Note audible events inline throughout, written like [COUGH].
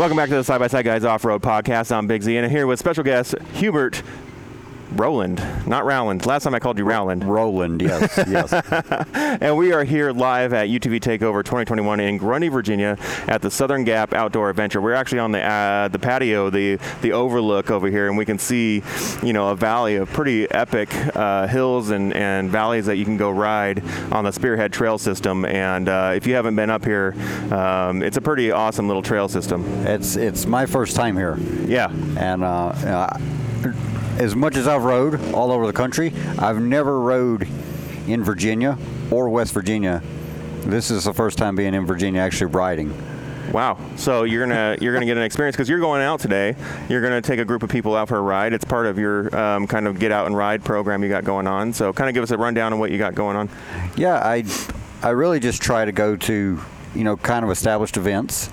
Welcome back to the Side by Side Guys Off Road Podcast. I'm Big Z, and I'm here with special guest Hubert Rowland, not Rowland. Last time I called you Rowland. Roland, yes, yes. [LAUGHS] And we are here live at UTV Takeover 2021 in Grundy, Virginia, at the Southern Gap Outdoor Adventure. We're actually on the uh, the patio, the the overlook over here, and we can see, you know, a valley of pretty epic uh, hills and, and valleys that you can go ride on the Spearhead Trail System. And uh, if you haven't been up here, um, it's a pretty awesome little trail system. it's it's my first time here, Yeah. and uh, uh, as much as I've rode all over the country, I've never rode in Virginia or West Virginia. This is the first time being in Virginia actually riding. Wow. So you're gonna you're gonna get an experience because you're going out today. You're gonna take a group of people out for a ride. It's part of your um, kind of get out and ride program you got going on. So kind of give us a rundown on what you got going on. Yeah, I I really just try to go to you know kind of established events,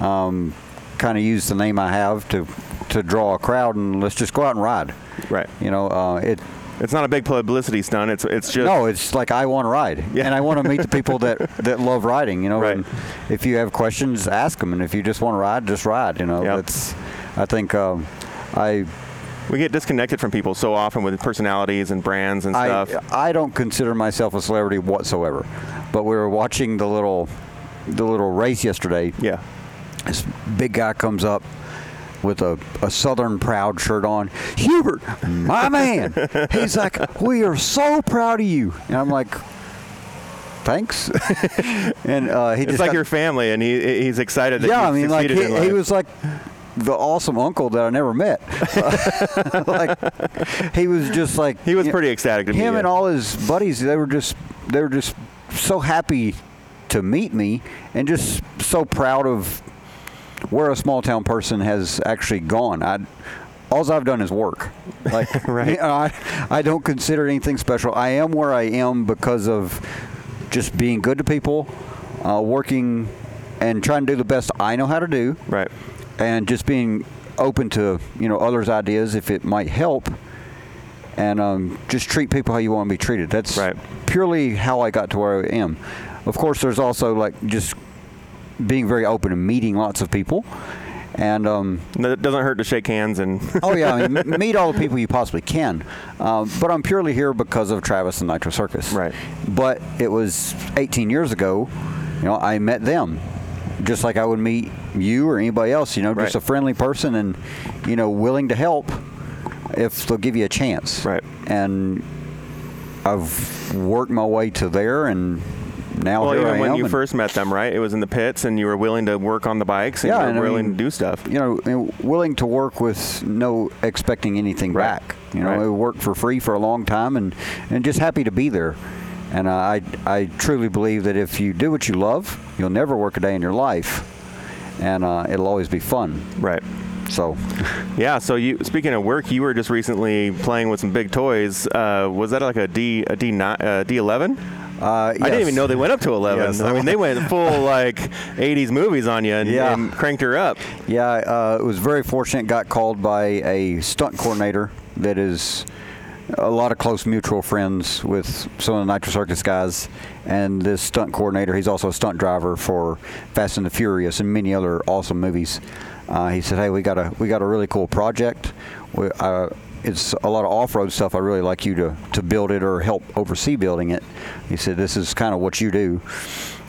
um, kind of use the name I have to to draw a crowd, and let's just go out and ride. Right. You know, uh, it It's not a big publicity stunt. It's it's just No, it's like I want to ride, Yeah. and I want to meet the people that [LAUGHS] that love riding. You know, Right. and if you have questions, ask them, and if you just want to ride, just ride. You know, Yep. it's. I think um, I we get disconnected from people so often with personalities and brands and stuff. I stuff. I don't consider myself a celebrity whatsoever, but we were watching the little the little race yesterday. yeah. This big guy comes up with a, a Southern Proud shirt on. Hubert, my man. He's like, we are so proud of you. And I'm like, thanks. [LAUGHS] and uh, he It's just like got- your family, and he he's excited that yeah, I mean, like he, he was like the awesome uncle that I never met. [LAUGHS] like he was just like He was you know, pretty ecstatic to meet him and all his buddies. They were just they were just so happy to meet me and just so proud of where a small town person has actually gone. I all I've done is work. [LAUGHS] Like Right. you know, I, I don't consider anything special. I am where I am because of just being good to people, uh, working and trying to do the best I know how to do right. and just being open to you know others' ideas if it might help, and um, just treat people how you want to be treated. That's Right. purely how I got to where I am. Of course, there's also like just being very open and meeting lots of people, and um, It doesn't hurt to shake hands and [LAUGHS] oh yeah, I mean, [LAUGHS] meet all the people you possibly can. Um, but I'm purely here because of Travis and Nitro Circus. Right. But it was 18 years ago. You know, I met them, just like I would meet you or anybody else. You know, just Right. a friendly person and you know willing to help if they'll give you a chance. Right. And I've worked my way to there, and now well, here even I when am. you first met them, right? It was in the pits, and you were willing to work on the bikes, and Yeah, you were and I willing mean- to do stuff. you know, willing to work with no expecting anything Right. back. You know, Right. I worked for free for a long time, and and just happy to be there. And I I truly believe that if you do what you love, you'll never work a day in your life, and uh, it'll always be fun. Right. So, [LAUGHS] Yeah. So you, speaking of work, you were just recently playing with some big toys. Uh, was that like a D a D nine uh, D eleven? Uh, I didn't even know they went up to eleven. Yes. I mean, they went full [LAUGHS] like '80s movies on you and, Yeah. and cranked her up. Yeah, uh, it was very fortunate. Got called by a stunt coordinator that is a lot of close mutual friends with some of the Nitro Circus guys. And this stunt coordinator, he's also a stunt driver for Fast and the Furious and many other awesome movies. Uh, he said, "Hey, we got a we got a really cool project. We, uh, it's a lot of off-road stuff. I really like you to to build it or help oversee building it." He said, "This is kind of what you do."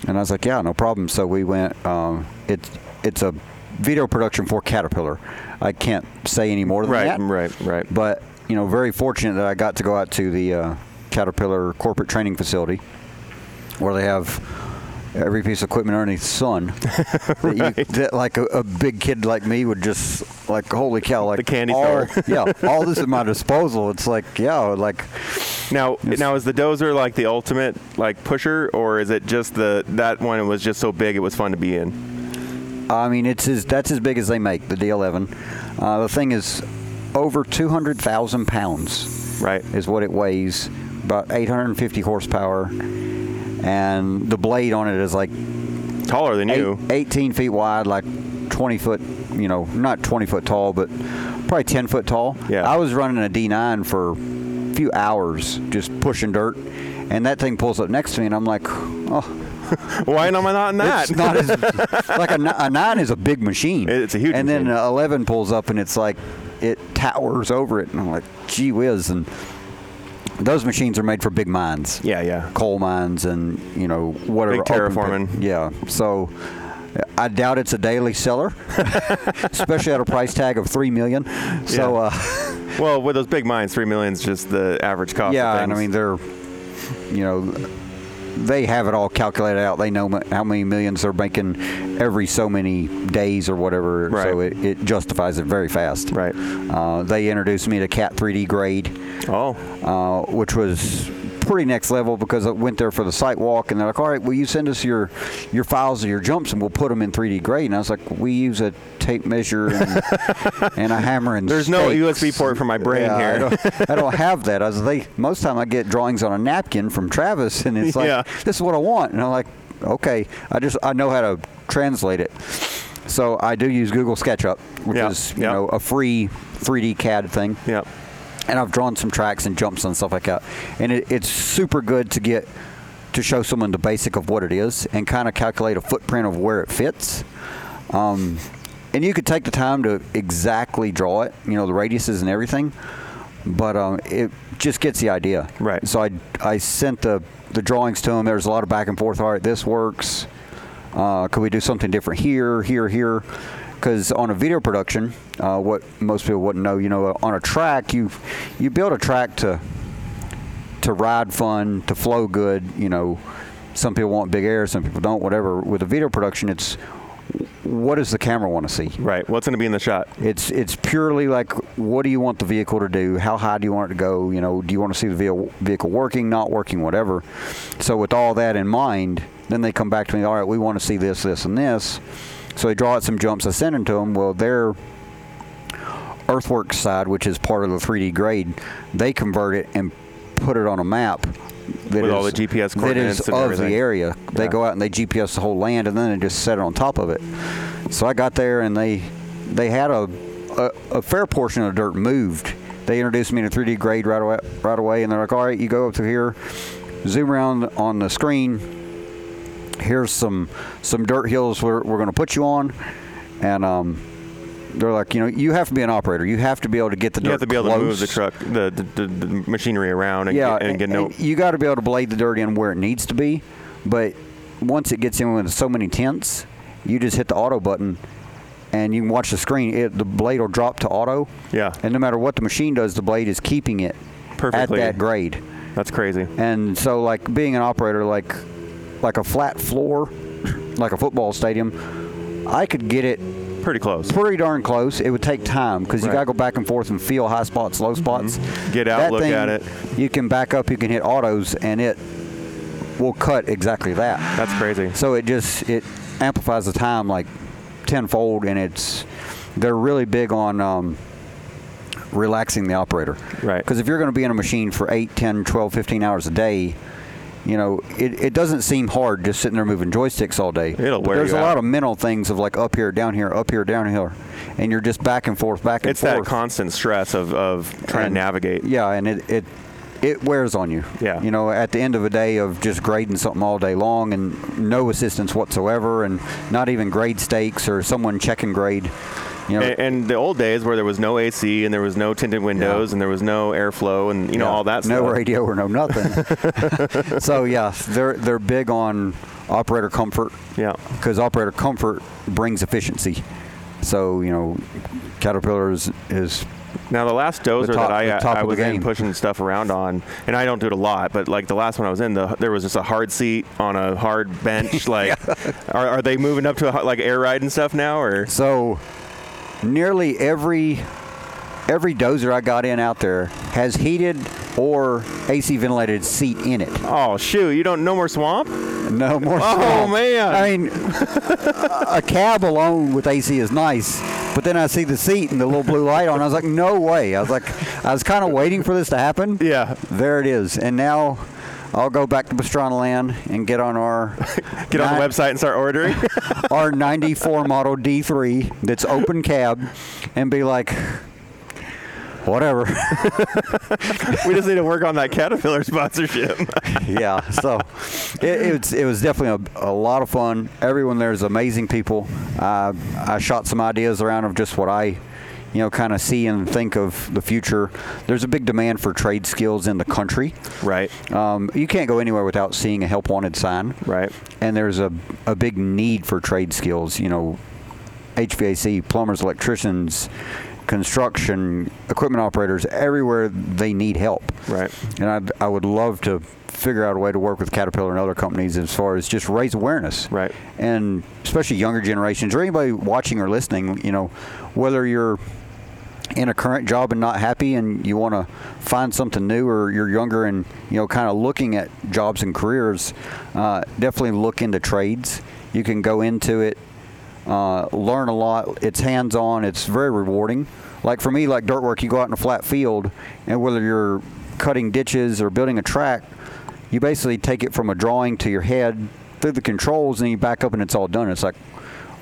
And I was like, "Yeah, no problem." So we went. Um, it's it's a video production for Caterpillar. I can't say any more than Right. that. Right. Right. right. But you know, very fortunate that I got to go out to the uh, Caterpillar corporate training facility, where they have every piece of equipment underneath the sun. [LAUGHS] that, you, that like a, a big kid like me would just like, holy cow! Like The candy all, store. yeah, [LAUGHS] all this at my disposal. It's like, yeah, like Now, now is the dozer like the ultimate like pusher, or is it just the that one It was just so big it was fun to be in? I mean, it's as that's as big as they make the D11. Uh, the thing is over 200,000 pounds Right. is what it weighs, about 850 horsepower, and the blade on it is like Taller than eight, you. 18 feet wide, like 20 foot. You know, not 20 foot tall, but probably 10 foot tall. Yeah. I was running a D9 for a few hours, just pushing dirt, and that thing pulls up next to me, and I'm like, oh. [LAUGHS] Why am I not in that? It's not as [LAUGHS] like a, a nine is a big machine. It's a huge And then machine. uh, eleven pulls up and it's like it towers over it, and I'm like, gee whiz! And those machines are made for big mines. yeah, yeah. coal mines and you know whatever Big terraforming. Yeah, so I doubt it's a daily seller, [LAUGHS] especially at a price tag of three million. So Yeah. uh, Well, with those big mines, three million is just the average cost. yeah, of and I mean they're you know they have it all calculated out. They know how many millions they're making every so many days or whatever. So it, it justifies it very fast. right. Uh, they introduced me to Cat 3D grade. Oh, uh, which was pretty next level because I went there for the site walk and they're like, all right, will you send us your your files of your jumps and we'll put them in 3D grade? And I was like, we use a tape measure and, [LAUGHS] and a hammer and There's no stakes." USB port for my brain Yeah, here. I don't, I don't have that. I was they most time I get drawings on a napkin from Travis and it's like, Yeah. this is what I want. And I'm like, okay, I just I know how to translate it. So I do use Google SketchUp, which Yeah, is you yeah. know a free 3D CAD thing yeah. And I've drawn some tracks and jumps and stuff like that. And it, it's super good to get to show someone the basic of what it is and kind of calculate a footprint of where it fits. Um, and you could take the time to exactly draw it, you know, the radiuses and everything, but um, it just gets the idea. Right. So I, I sent the, the drawings to him. There was a lot of back and forth. All right, this works. Uh, could we do something different here, here, here? Because on a video production, uh, what most people wouldn't know, you know, on a track, you you build a track to to ride fun, to flow good. You know, some people want big air, some people don't. Whatever. With a video production, it's what does the camera want to see? Right. What's going to be in the shot? It's it's purely like what do you want the vehicle to do? How high do you want it to go? You know, do you want to see the vehicle vehicle working, not working, whatever. So with all that in mind, then they come back to me. All right, we want to see this, this, and this. So they draw out some jumps. I send them to them. Well, their earthworks side, which is part of the 3D grade, they convert it and put it on a map. that With all the GPS coordinates is and of everything. the area. They Yeah. go out and they GPS the whole land, and then they just set it on top of it. So I got there, and they they had a a, a fair portion of the dirt moved. They introduced me to 3D grade right away, right away, and they're like, "All right, you go up to here, zoom around on the screen. Here's some some dirt hills we're, we're going to put you on," and um, they're like, you know, you have to be an operator. You have to be able to get the You dirt have to be able to move the truck, the, the, the, machinery around and Yeah, get, and get no. and you got to be able to blade the dirt in where it needs to be. But once it gets in with so many tenths, you just hit the auto button, and you can watch the screen. It, the blade will drop to auto. Yeah. And no matter what the machine does, the blade is keeping it Perfectly. at that grade. That's crazy. And so, like being an operator, like like a flat floor, like a football stadium, I could get it Pretty close. pretty darn close. It would take time because you got to go back and forth and feel high spots, low spots. Get out, That look thing, at it. You can back up, you can hit autos, and it will cut exactly that. That's crazy. So it just it amplifies the time like tenfold, and it's they're really big on um, relaxing the operator. Right. Because if you're going to be in a machine for 8, 10, 12, 15 hours a day, you know, it, it doesn't seem hard just sitting there moving joysticks all day. It'll But wear There's you a out. lot of mental things of like up here, down here, up here, down here, and you're just back and forth, back and forth. It's that constant stress of, of trying And- to navigate. Yeah, and it, it it wears on you. Yeah. You know, at the end of a day of just grading something all day long and no assistance whatsoever, and not even grade stakes or someone checking grade. You know, And, and the old days where there was no AC and there was no tinted windows and there was no airflow and you know Yeah, all that stuff. no stuff. radio or no nothing. [LAUGHS] so yeah, they're they're big on operator comfort. Yeah. Because operator comfort brings efficiency. So you know, Caterpillar is, is Now the last dozer top- that I, I was in pushing stuff around on, and I don't do it a lot, but like the last one I was in, the, there was just a hard seat on a hard bench. [LAUGHS] Like, are, are they moving up to a, like air ride and stuff now, or So, nearly every every dozer I got in out there has heated or AC ventilated seat in it. oh shoot, you don't no more swamp? No more. Oh, swamp. man. I mean, a cab alone with AC is nice, but then I see the seat and the little blue light on. I was like, no way. I was like, I was kind of waiting for this to happen. Yeah. There it is, and now. I'll go back to Pastrana Land and get on our [LAUGHS] Get on the website and start ordering. [LAUGHS] our 94 model D3 that's open cab and be like, whatever. [LAUGHS] we just need to work on that Caterpillar sponsorship. yeah, so it, it, was, it was definitely a, a, lot of fun. Everyone there is amazing people. Uh, I shot some ideas around of just what I you know, kind of see and think of the future. There's a big demand for trade skills in the country. Right. Um, you can't go anywhere without seeing a help wanted sign. Right. And there's a, a big need for trade skills. You know, HVAC, plumbers, electricians, construction, equipment operators, everywhere they need help. Right. And I'd, I would love to figure out a way to work with Caterpillar and other companies as far as just raise awareness. Right. And especially younger generations or anybody watching or listening, you know, whether you're in a current job and not happy and you want to find something new or you're younger and you know kind of looking at jobs and careers uh, definitely look into trades. You can go into it uh, learn a lot. It's hands-on. It's very rewarding. Like for me like dirt work you go out in a flat field and whether you're cutting ditches or building a track you basically take it from a drawing to your head through the controls and you back up and it's all done. It's like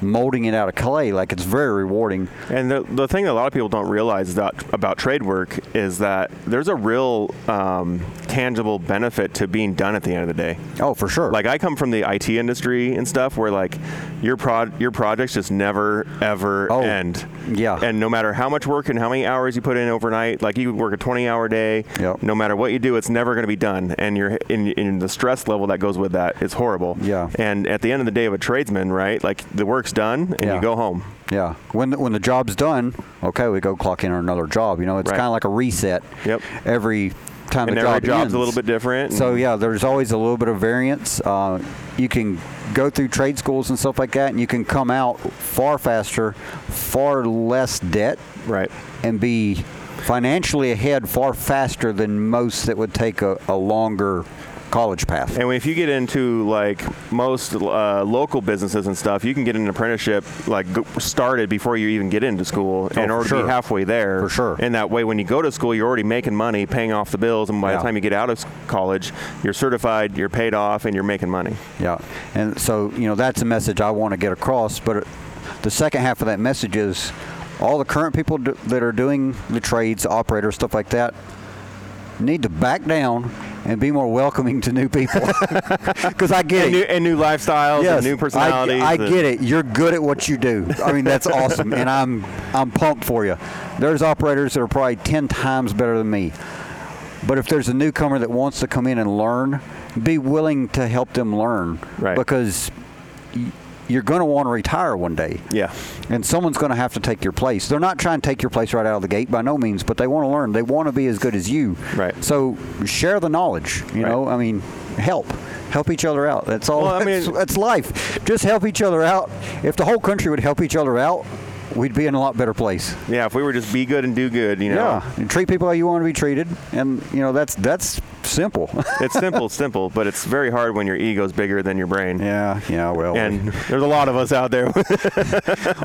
molding it out of clay. Like it's very rewarding. And the, the thing that a lot of people don't realize that about trade work is that there's a real um, tangible benefit to being done at the end of the day. Oh, for sure. Like I come from the IT industry and stuff, where like your prod your projects just never ever oh, end. Yeah. And no matter how much work and how many hours you put in overnight, like you work a 20 hour day. Yep. No matter what you do, it's never going to be done, and you're in, in the stress level that goes with that is horrible. Yeah. And at the end of the day of a tradesman, right? Like the work's done and Yeah. you go home. Yeah. When the, when the job's done, okay, we go clock in on another job. You know, it's Right. kind of like a reset. Yep. Every time And the every job job's ends. a little bit different. So yeah, there's always a little bit of variance. Uh, you can go through trade schools and stuff like that, and you can come out far faster, far less debt, Right. and be financially ahead far faster than most that would take a, a longer college path. And if you get into like most uh, local businesses and stuff, you can get an apprenticeship like started before you even get into school in Oh, for order to be halfway there. For sure. And that way, when you go to school, you're already making money, paying off the bills, and by Yeah. the time you get out of college, you're certified, you're paid off, and you're making money. Yeah, and so you know that's a message I want to get across. But the second half of that message is all the current people do, that are doing the trades, operators, stuff like that, need to back down and be more welcoming to new people. [LAUGHS] Because I get And it. new, and new lifestyles, Yes, and new personalities. I, I get it. You're good at what you do. I mean, that's [LAUGHS] awesome, and I'm I'm pumped for you. There's operators that are probably ten times better than me. But if there's a newcomer that wants to come in and learn, be willing to help them learn. Right. Because you're going to want to retire one day. Yeah. And someone's going to have to take your place. They're not trying to take your place right out of the gate by no means, but they want to learn. They want to be as good as you. Right. So share the knowledge. You Right. know, I mean, help. Help each other out. That's all. Well, I that's, mean- that's life. Just help each other out. If the whole country would help each other out, we'd be in a lot better place. Yeah. If we were just be good and do good, you know. Yeah. And treat people how you want to be treated. And, you know, that's that's simple. [LAUGHS] It's simple, simple, but it's very hard when your ego's bigger than your brain. yeah. Yeah. Well. And [LAUGHS] there's a lot of us out there.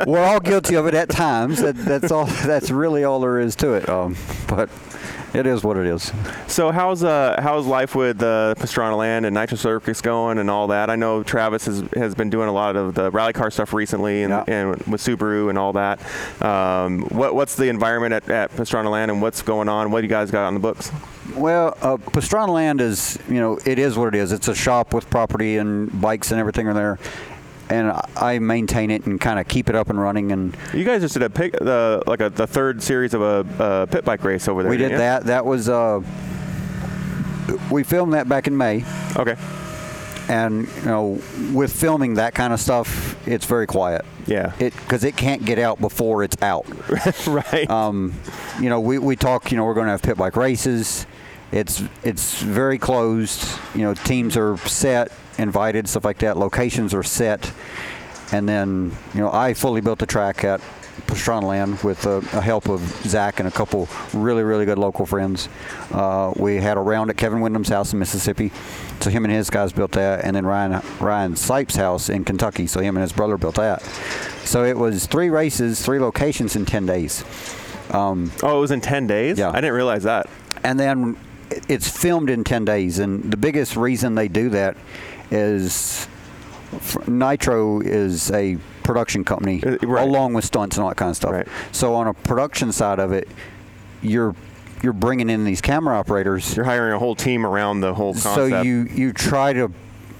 we're all guilty of it at [LAUGHS] times. That, that's all. That's really all there is to it. Um, but it is what it is. So how's uh how's life with uh, Pastrana Land and Nitro Circus going and all that? I know Travis has, has been doing a lot of the rally car stuff recently and, Yeah. and with Subaru and all that. Um, what what's the environment at, at Pastrana Land and what's going on? What do you guys got on the books? Well, uh, Pastrana Land is, you know, it is what it is. It's a shop with property and bikes and everything are there. And I- maintain it and kind of keep it up and running. And You guys just did a pick the like a, the third series of a, uh pit bike race over there. we did you? that. That was, uh, we filmed that back in May. Okay. And, you know, with filming that kind of stuff, it's very quiet. Yeah. It Because it can't get out before it's out. [LAUGHS] right. Um, you know, we, we talk, you know, we're going to have pit bike races. It's it's very closed. You know, teams are set, invited, stuff like that. Locations are set. And then, you know, I fully built the track at Pastrana Land with the help of Zach and a couple really, really good local friends. Uh, we had a round at Kevin Windham's house in Mississippi. So him and his guys built that. And then Ryan, Ryan Sipes' house in Kentucky. So him and his brother built that. So it was three races, three locations in 10 days. Um, oh, it was in ten days. Yeah. I didn't realize that. and then it's filmed in 10 days and the biggest reason they do that is nitro is a production company Uh, right. along with stunts and all that kind of stuff Right. so on a production side of it you're you're bringing in these camera operators. You're hiring a whole team around the whole concept. So you you try to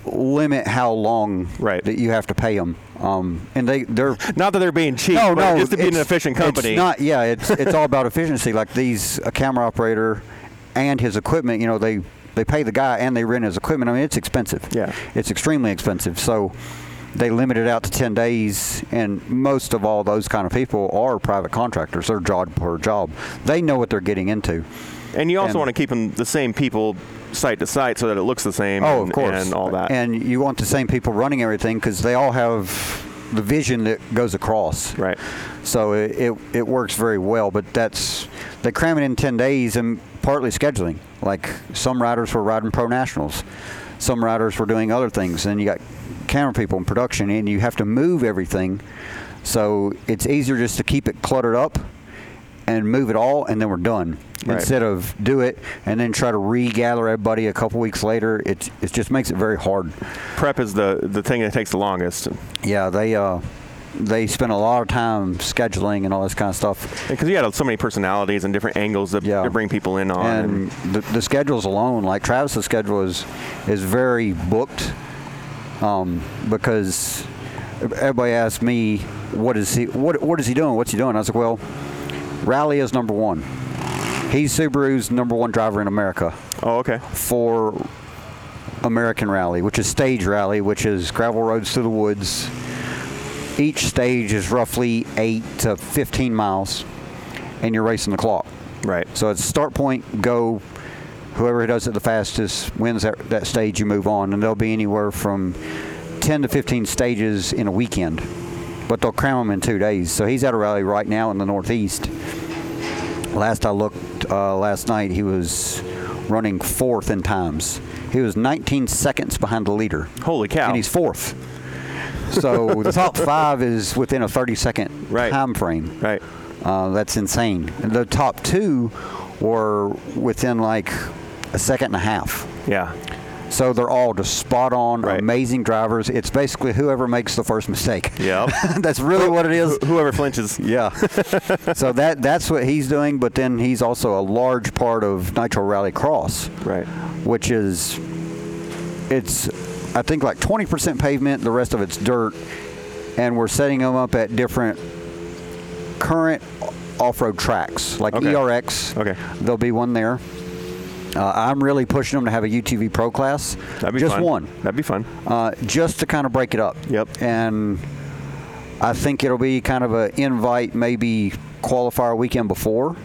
limit how long Right. that you have to pay them. Um, and they they're not that they're being cheap, no, no, just to be an efficient company. It's not. Yeah, it's it's all about [LAUGHS] efficiency. Like these, a camera operator and his equipment. You know, they they pay the guy and they rent his equipment. I mean, it's expensive. Yeah. it's extremely expensive. So they limit it out to 10 days and most of all those kind of people are private contractors they're job per job they know what they're getting into and you also and- want to keep them the same people site to site so that it looks the same. Oh, and, of course. and all that. And you want the same people running everything because they all have the vision that goes across. Right. So it, it, it works very well. But that's they cram it in ten days and partly scheduling. Like some riders were riding pro nationals, some riders were doing other things. And you got camera people in production, and you have to move everything. So it's easier just to keep it cluttered up and move it all, and then we're done. Right. Instead of do it and then try to regather everybody a couple weeks later, it it just makes it very hard. Prep is the the thing that takes the longest Yeah, they uh, they spend a lot of time scheduling and all this kind of stuff. because you got so many personalities and different angles to, Yeah. to bring people in on. And the, the schedules alone, like Travis's schedule is is very booked, um, because everybody asks me what is he what what is he doing? What's he doing? I was like, well, rally is number one. He's Subaru's number one driver in America oh, okay. for American Rally, which is stage rally, which is gravel roads through the woods. Each stage is roughly 8 to 15 miles, and you're racing the clock. Right. So it's start point, go. Whoever does it the fastest wins that, that stage, you move on. And there'll be anywhere from 10 to 15 stages in a weekend. But they'll cram them in two days. So he's at a rally right now in the Northeast. Last I looked uh, last night, he was running fourth in times. He was 19 seconds behind the leader, Holy cow. and he's fourth. So the top five is within a 30 second Right. time frame. right. Uh, that's insane. And the top two were within like a second and a half. Yeah. So they're all just spot on, Right. amazing drivers. It's basically whoever makes the first mistake. Yeah, [LAUGHS] that's really what it is. Wh- Whoever flinches. Yeah. [LAUGHS] so that that's what he's doing, but then he's also a large part of Nitro Rally Cross, Right. which is it's I think like 20% pavement, the rest of it's dirt, and we're setting them up at different current off-road tracks like Okay. ERX. Okay. There'll be one there. Uh, I'm really pushing them to have a UTV Pro class. That'd be just fun. one That'd be fun. uh, just to kind of break it up. Yep. And I think it'll be kind of an invite, maybe qualifier weekend before,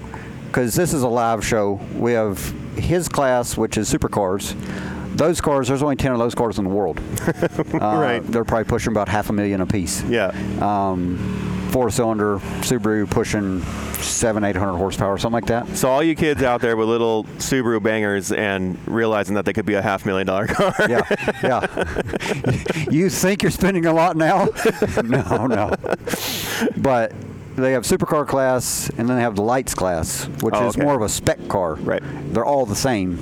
because this is a live show. We have his class, which is supercars. Those cars, there's only 10 of those cars in the world. [LAUGHS] Uh, Right. They're probably pushing about half a million apiece. Yeah. Um, four cylinder Subaru pushing seven, 800 horsepower, something like that. So all you kids out there with little Subaru bangers and realizing that they could be a half million dollar [LAUGHS] car. yeah, yeah. [LAUGHS] you think you're spending a lot now? no, no. But they have supercar class, and then they have the lights class, which Oh, is okay. more of a spec car. Right. They're all the same.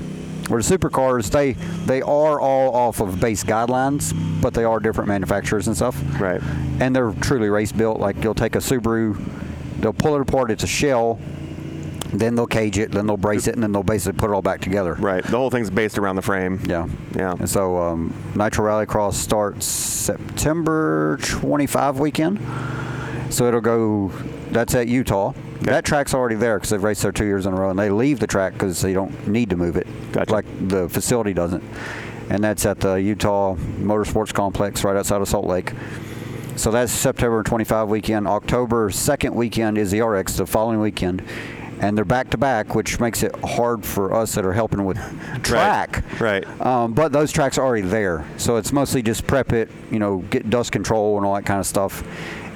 Where the supercars, they they are all off of base guidelines, but they are different manufacturers and stuff. Right. And they're truly race built. Like you'll take a Subaru, they'll pull it apart. It's a shell. Then they'll cage it. Then they'll brace it, and then they'll basically put it all back together. Right. The whole thing's based around the frame. Yeah. Yeah. And so um, Nitro Rallycross starts September 25 weekend. So it'll go, that's at Utah. That track's already there because they've raced there two years in a row, and they leave the track because they don't need to move it, Gotcha. like the facility doesn't. And that's at the Utah Motorsports Complex right outside of Salt Lake. So that's September 25 weekend. October 2nd weekend is the RX, the following weekend. And they're back to back, which makes it hard for us that are helping with [LAUGHS] track. Right. Um, but those tracks are already there, so it's mostly just prep it, you know, get dust control and all that kind of stuff.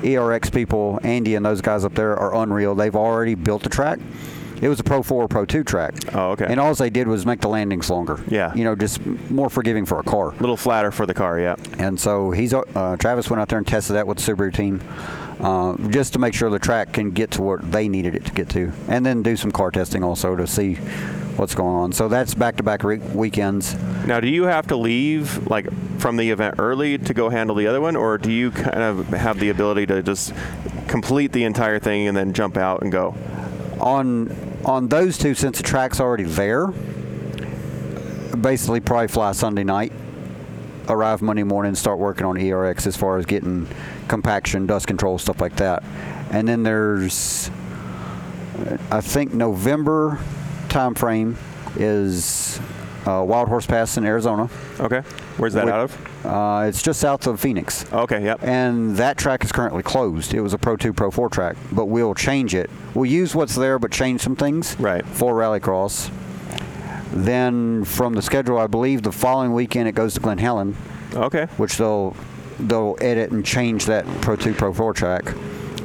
ERX people, Andy and those guys up there are unreal. They've already built the track. It was a Pro 4, Pro 2 track. Oh, okay. And all they did was make the landings longer. Yeah. You know, just more forgiving for a car. A little flatter for the car. Yeah. And so he's uh, Travis went out there and tested that with the Subaru team, uh, just to make sure the track can get to where they needed it to get to, and then do some car testing also to see what's going on. So that's back-to-back re- weekends. Now, do you have to leave like from the event early to go handle the other one, or do you kind of have the ability to just complete the entire thing and then jump out and go? On on those two, since the track's already there, basically probably fly Sunday night, arrive Monday morning, start working on ERX as far as getting compaction, dust control, stuff like that. And then there's, I think November time frame is uh, Wild Horse Pass in Arizona. Okay. Where's that Wait. out of? Uh, it's just south of Phoenix. Okay. Yep. And that track is currently closed. It was a Pro 2, Pro 4 track, but we'll change it. We'll use what's there, but change some things Right. for Rallycross. Then from the schedule, I believe the following weekend it goes to Glen Helen, Okay. which they'll they'll edit and change that Pro 2, Pro 4 track.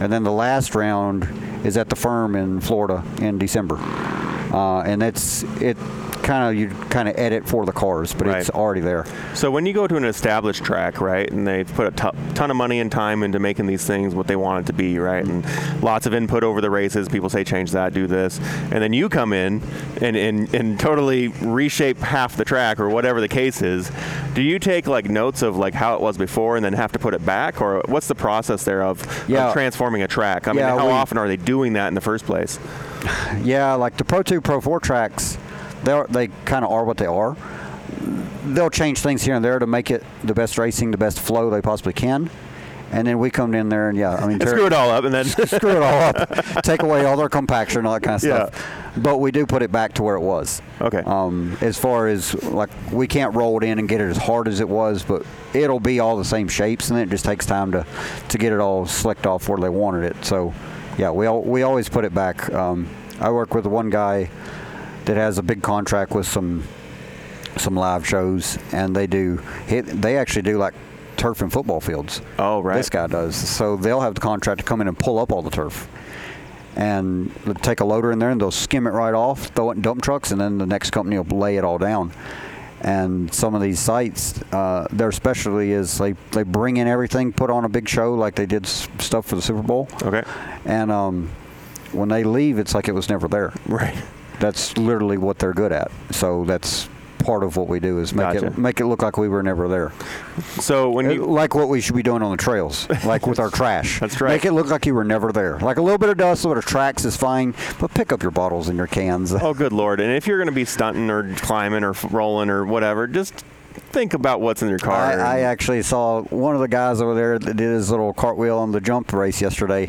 And then the last round is at the firm in Florida in December. Uh, and it's it kind of you kind of edit for the cars, but it's already there. So when you go to an established track, right, and they've put a ton of money and time into making these things what they want it to be, right, and lots of input over the races. People say change that, do this, and then you come in and, and, and totally reshape half the track or whatever the case is. Do you take like notes of like how it was before and then have to put it back, or what's the process there of, of transforming a track? I mean, Yeah, how we- often are they doing that in the first place? [SIGHS] Yeah, like the Pro 2, Pro 4 tracks, they they kind of are what they are. They'll change things here and there to make it the best racing, the best flow they possibly can. And then we come in there and yeah, I mean, screw it all up, and then [LAUGHS] screw it all up, [LAUGHS] take away all their compaction, and all that kind of stuff. Yeah. But we do put it back to where it was. Okay. Um, as far as like we can't roll it in and get it as hard as it was, but it'll be all the same shapes, and then it just takes time to to get it all slicked off where they wanted it. So, yeah, we al- we always put it back. Um, I work with one guy that has a big contract with some some live shows, and they do they actually do like turf and football fields. Oh, right. This guy does. So they'll have the contract to come in and pull up all the turf. And take a loader in there and they'll skim it right off, throw it in dump trucks, and then the next company will lay it all down. And some of these sites, uh, their specialty is they, they bring in everything, put on a big show like they did s- stuff for the Super Bowl. okay, And um, when they leave, it's like it was never there. right. That's literally what they're good at. So that's part of what we do is make Gotcha. it make it look like we were never there. So when uh, you like what we should be doing on the trails, like with our trash. [LAUGHS] That's right. Make it look like you were never there. Like a little bit of dust, a little bit of tracks is fine, but pick up your bottles and your cans. Oh, good lord! And if you're going to be stunting or climbing or rolling or whatever, just think about what's in your car. I, I actually saw one of the guys over there that did his little cartwheel on the jump race yesterday.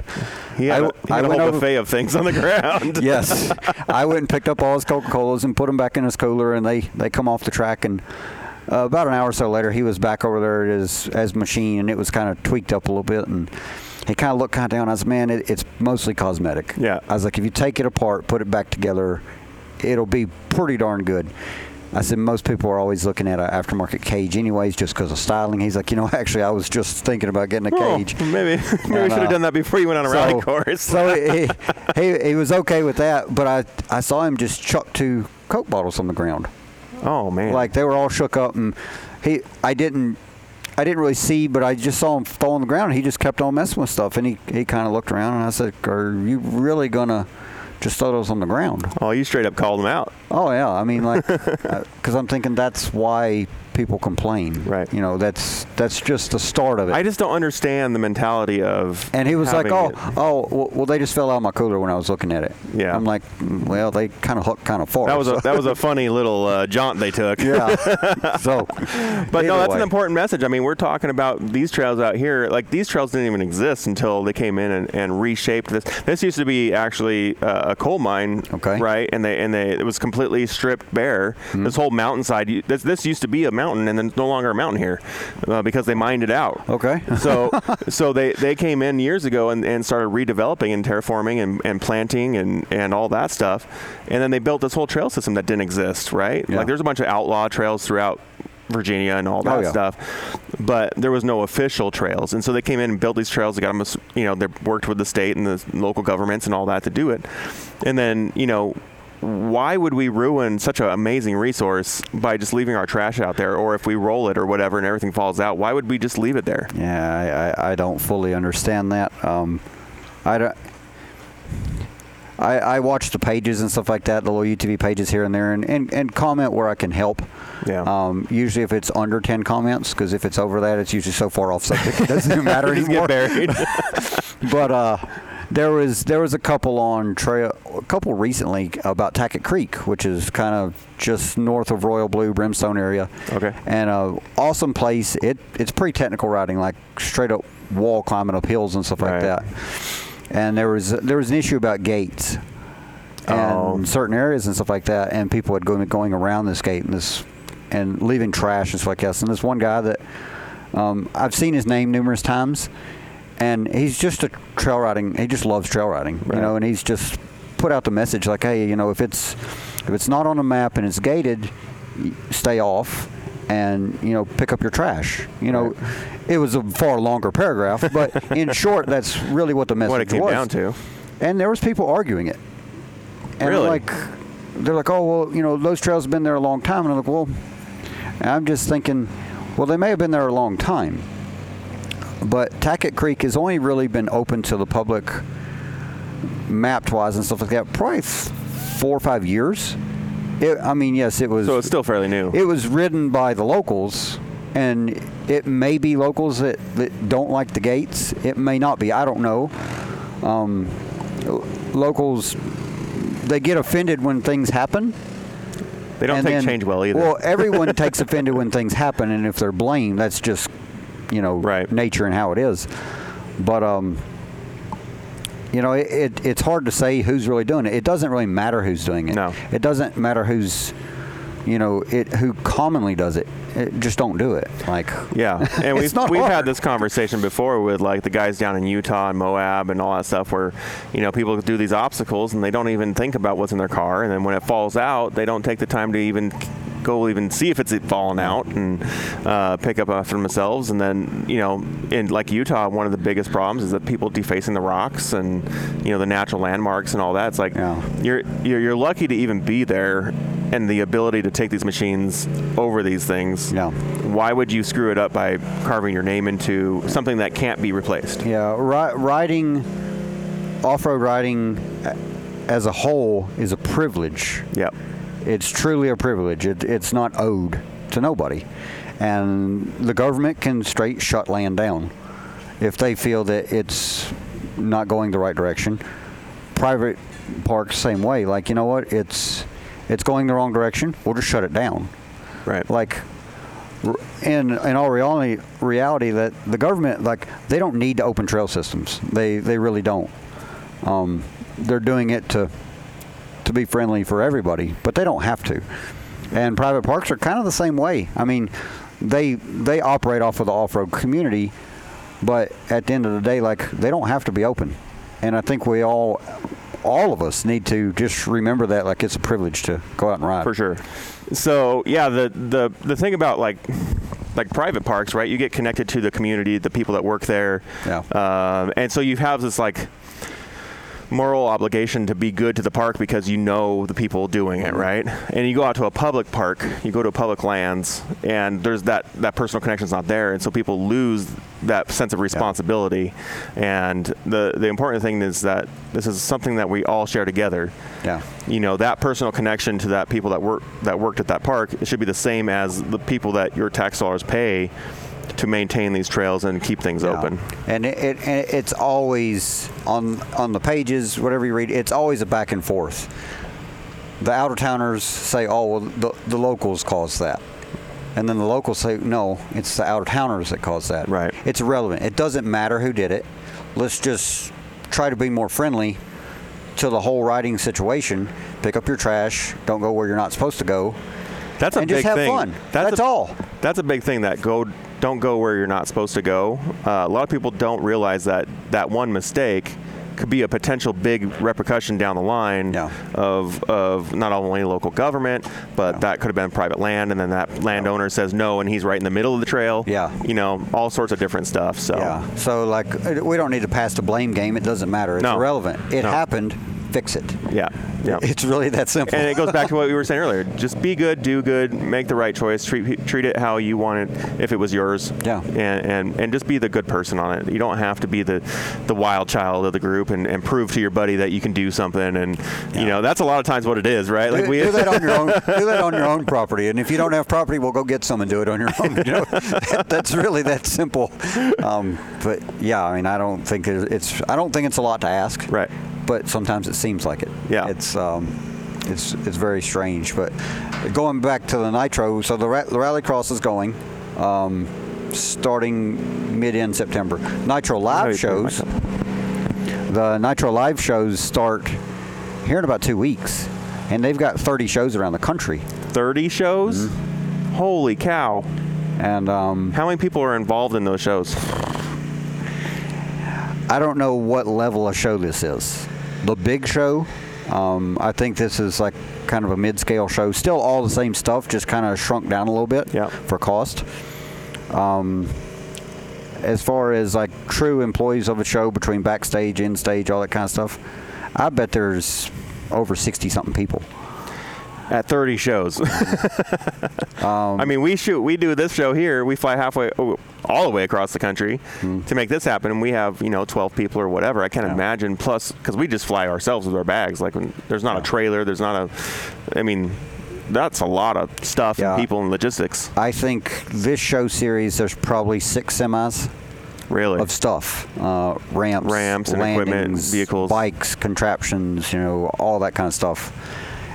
he had, I- a, he had I a whole over- buffet of things on the ground. [LAUGHS] yes, [LAUGHS] I went and picked up all his Coca Colas and put them back in his cooler, and they they come off the track and. Uh, about an hour or so later, he was back over there at his, his machine, and it was kind of tweaked up a little bit. And he kind of looked kind of down. I said, "Man, it, it's mostly cosmetic." Yeah. I was like, "If you take it apart, put it back together, it'll be pretty darn good." I said, "Most people are always looking at an aftermarket cage, anyways, just because of styling." He's like, "You know, [LAUGHS] actually, I was just thinking about getting a Oh, cage." maybe [LAUGHS] maybe we And, should have uh, done that before you went on a rally course. so he, [LAUGHS] he he was okay with that, but I I saw him just chuck two Coke bottles on the ground, oh man! like they were all shook up, and he I didn't. I didn't really see, but I just saw him fall on the ground. He just kept on messing with stuff, and he, he kind of looked around, and I said, "Are you really gonna just thought throw those on the ground?" oh, you straight up called him out. Oh yeah, I mean like, [LAUGHS] uh, because I'm thinking that's why people complain. Right. You know, that's that's just the start of it. I just don't understand the mentality of. And he was like, "Oh, it- oh, well, they just fell out of my cooler when I was looking at it." Yeah. I'm like, "Mm, "Well, they kind of hooked kind of far." That was a that was a funny little uh, jaunt they took. [LAUGHS] yeah. [LAUGHS] so, But no, that's way. an important message. I mean, we're talking about these trails out here. Like these trails didn't even exist until they came in and, and reshaped this. This used to be actually uh, a coal mine, Okay. right? And they and they it was completely stripped bare. Hmm. This whole mountainside. This, this used to be a mountain, and then it's no longer a mountain here uh, because they mined it out. Okay. so [LAUGHS] so they, they came in years ago and, and started redeveloping and terraforming and, and planting and, and all that stuff. And then they built this whole trail system that didn't exist, right? Yeah. Like there's a bunch of outlaw trails throughout Virginia and all that Oh, yeah. stuff. But there was no official trails. And so they came in and built these trails. They got them, you know, they worked with the state and the local governments and all that to do it. And then, you know, why would we ruin such an amazing resource by just leaving our trash out there or if we roll it or whatever and everything falls out why would we just leave it there yeah, I, I, I don't fully understand that. Um, I don't. I, I watch the pages and stuff like that, the little UTV pages here and there, and, and, and comment where I can help. Yeah. Um, usually, if it's under 10 comments, because if it's over that, it's usually so far off subject, it doesn't even matter [LAUGHS] anymore. get buried [LAUGHS] but uh, There was there was a couple on trail, a couple recently about Tackett Creek, which is kind of just north of Royal Blue Brimstone area. Okay. And a awesome place. It it's pretty technical riding, like straight up wall climbing up hills and stuff Right. like that. And there was there was an issue about gates and Oh. certain areas and stuff like that, and people had going going around this gate and this and leaving trash and stuff like that. And this one guy that um, I've seen his name numerous times, and he's just a trail riding. He just loves trail riding, Right. you know. And he's just put out the message like, hey, you know, if it's if it's not on the map and it's gated, stay off. And you know, pick up your trash. You know, it was a far longer paragraph, but in [LAUGHS] short, that's really what the message What it came was. down to. And there was people arguing it. And Really? like they're like, oh well, you know, those trails have been there a long time, and I'm like, well, I'm just thinking, well, they may have been there a long time, but Tackett Creek has only really been open to the public, mapped wise and stuff like that, probably four or five years. It, I mean, yes, it was. So it's still fairly new. It was ridden by the locals, and it may be locals that, that don't like the gates. It may not be. I don't know. Um, locals, they get offended when things happen. they don't take then- change well either. Well, everyone [LAUGHS] takes offended when things happen, and if they're blamed, that's just, you know, Right. nature and how it is. But um, you know, it, it it's hard to say who's really doing it. It doesn't really matter who's doing it. No. It doesn't matter who's, you know, it who commonly does it. it just don't do it. Like Yeah, [LAUGHS] and we've we've had this conversation before with like the guys down in Utah and Moab and all that stuff, where you know people do these obstacles and they don't even think about what's in their car, and then when it falls out, they don't take the time to even go even see if it's fallen out and uh, pick up after themselves. And then you know, in like Utah, one of the biggest problems is that people defacing the rocks and you know the natural landmarks and all that. It's like Yeah. you're, you're you're lucky to even be there and the ability to take these machines over these things Yeah. why would you screw it up by carving your name into something that can't be replaced? Yeah, ri- riding, off-road riding as a whole is a privilege. Yep. It's truly a privilege. It, it's not owed to nobody, and the government can straight shut land down if they feel that it's not going the right direction. Private parks, same way. Like you know what, it's it's going the wrong direction. We'll just shut it down Right. like in in all reality reality that the government like they don't need to open trail systems they they really don't um, they're doing it to to be friendly for everybody but they don't have to and private parks are kind of the same way i mean they they operate off of the off-road community but at the end of the day like they don't have to be open and i think we all all of us need to just remember that like it's a privilege to go out and ride for sure. So yeah, the the the thing about like like private parks, right? You get connected to the community, the people that work there, Yeah. um, and so you have this like moral obligation to be good to the park because you know the people doing it, right? And you go out to a public park, you go to public lands, and there's that that personal connection's not there, and so people lose that sense of responsibility. And the the important thing is that this is something that we all share together yeah you know that personal connection to that people that work that worked at that park it should be the same as the people that your tax dollars pay to maintain these trails and keep things Yeah. open And it, it, it's always on on the pages, whatever you read. It's always a back and forth. The outer towners say, "Oh, well, the, the locals caused that," and then the locals say, "No, it's the outer towners that caused that." Right. It's irrelevant. It doesn't matter who did it. Let's just try to be more friendly to the whole riding situation. Pick up your trash. Don't go where you're not supposed to go. that's a and big just have thing fun. That's a, all. that's a big thing that go don't go where you're not supposed to go uh, a lot of people don't realize that that one mistake could be a potential big repercussion down the line Yeah. of, of not only local government, but Yeah. that could have been private land, and then that landowner says no, and he's right in the middle of the trail. Yeah. You know, all sorts of different stuff. So Yeah. So like uh, we don't need to pass the blame game. It doesn't matter. It's No. irrelevant. It No. happened. Fix it. Yeah. Yeah. It's really that simple. and it goes back to what we were saying earlier. Just be good, do good, make the right choice, treat treat it how you want it if it was yours. Yeah. And and, and just be the good person on it. You don't have to be the the wild child of the group and, and prove to your buddy that you can do something. And you know that's a lot of times what it is, right? Like do, do that on your own. [LAUGHS] Do that on your own property, and if you don't have property, we'll go get some and do it on your own. You know, that, [LAUGHS] [LAUGHS] that's really that simple. Um, but yeah, I mean, I don't think it's. I don't think it's a lot to ask. Right. But sometimes it seems like it. Yeah. It's. Um, it's, it's very strange, but going back to the nitro, so the, ra- the rallycross is going, um, starting mid-end September. Nitro live shows. The Nitro live shows start here in about two weeks, and they've got 30 shows around the country. 30 shows? Mm-hmm. Holy cow! And um, How many people are involved in those shows? I don't know what level of show this is. The big show, um, I think this is like kind of a mid-scale show. Still all the same stuff, just kind of shrunk down a little bit Yeah. for cost. Um, as far as like true employees of a show, between backstage, in stage, all that kind of stuff, I bet there's over 60 something people. At 30 shows. [LAUGHS] Um, I mean, we shoot, we do this show here. We fly halfway, oh, all the way across the country to make this happen, and we have you know 12 people or whatever. I can't Yeah. imagine. Plus, because we just fly ourselves with our bags. Like, when, there's not a trailer. There's not a. I mean, that's a lot of stuff Yeah. and people and logistics. I think this show series, there's probably six semis Really. of stuff, uh, ramps, Ramps and equipment, vehicles. bikes, contraptions, you know, all that kind of stuff.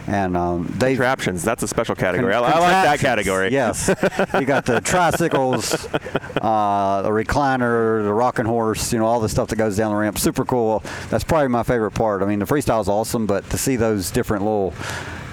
And um, they Contraptions. That's a special category. I, I like that category. Yes, [LAUGHS] you got the tricycles, uh, the recliner, the rocking horse, you know, all the stuff that goes down the ramp. Super cool. That's probably my favorite part. I mean, the freestyle is awesome, but to see those different little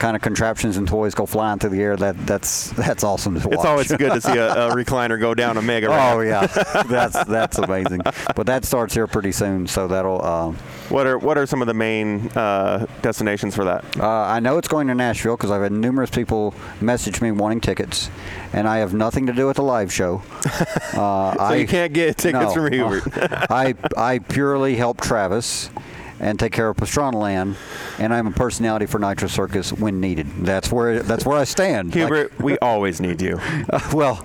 kind of contraptions and toys go flying through the air, that that's [LAUGHS] that's awesome to watch. It's always good to see a, a [LAUGHS] recliner go down a mega ramp. Oh yeah, that's that's amazing. But that starts here pretty soon, so that'll. Um, What are what are some of the main uh, destinations for that? uh, I know it's going to Nashville because I've had numerous people message me wanting tickets, and I have nothing to do with the live show. [LAUGHS] Uh, So I, you can't get tickets no, from Hubert. I I purely help Travis. And take care of Pastranaland, and I'm a personality for Nitro Circus when needed. That's where that's where I stand. Like- Hubert, we [LAUGHS] always need you. [LAUGHS] well,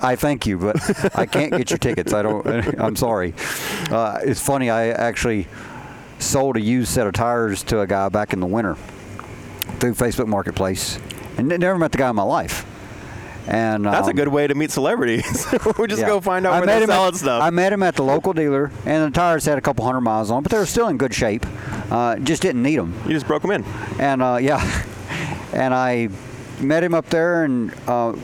I thank you, but I can't get your tickets. I don't. [LAUGHS] I'm sorry. Uh, it's funny. I actually sold a used set of tires to a guy back in the winter through Facebook Marketplace, and never met the guy in my life. And That's a um, good way to meet celebrities. [LAUGHS] we just yeah. go find out I where they're him at- selling stuff. I met him at the local dealer, and the tires had a couple hundred miles on, but they were still in good shape. Uh, just didn't need them. you just broke them in. And uh, yeah, [LAUGHS] and I met him up there, and uh,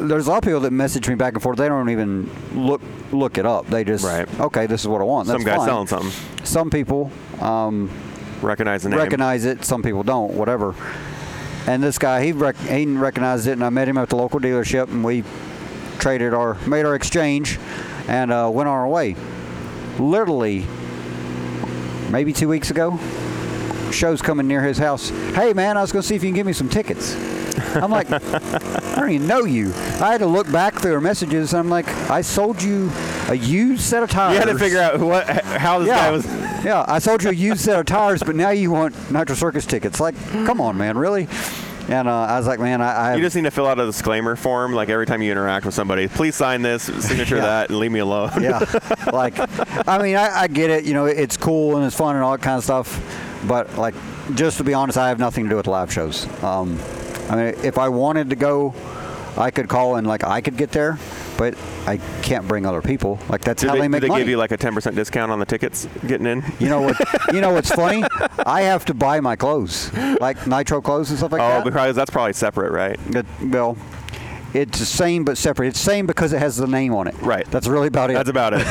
there's a lot of people that message me back and forth. They don't even look look it up. They just Right. okay, this is what I want. Some That's guy selling something. Some people um, Recognize the name. recognize it. Some people don't. Whatever. And this guy, he rec- he recognized it, and I met him at the local dealership, and we traded our made our exchange, and uh, went on our way. Literally, maybe two weeks ago, shows coming near his house. Hey man, I was to see if you can give me some tickets. I'm like, [LAUGHS] I don't even know you. I had to look back through our messages. I'm like, I sold you a used set of tires. You had to figure out what how this Yeah. guy was. [LAUGHS] yeah, I sold you a used set of tires, but now you want Nitro Circus tickets. Like, come on, man, really? And uh, I was like, man, I, I You just need to fill out a disclaimer form, like every time you interact with somebody. Please sign this, signature [LAUGHS] Yeah. that, and leave me alone. yeah, like, I mean, I, I get it. You know, it's cool and it's fun and all that kind of stuff. But like, just to be honest, I have nothing to do with live shows. Um, I mean, if I wanted to go, I could call and like I could get there, but I can't bring other people. Like that's Do how they, they, do make they money. give you like a 10% discount on the tickets getting in? You know what? [LAUGHS] you know what's funny? I have to buy my clothes, like nitro clothes and stuff like Oh, that. Oh, because that's probably separate, right? It, well, it's the same but separate. It's same because it has the name on it. Right. That's really about it. That's about it.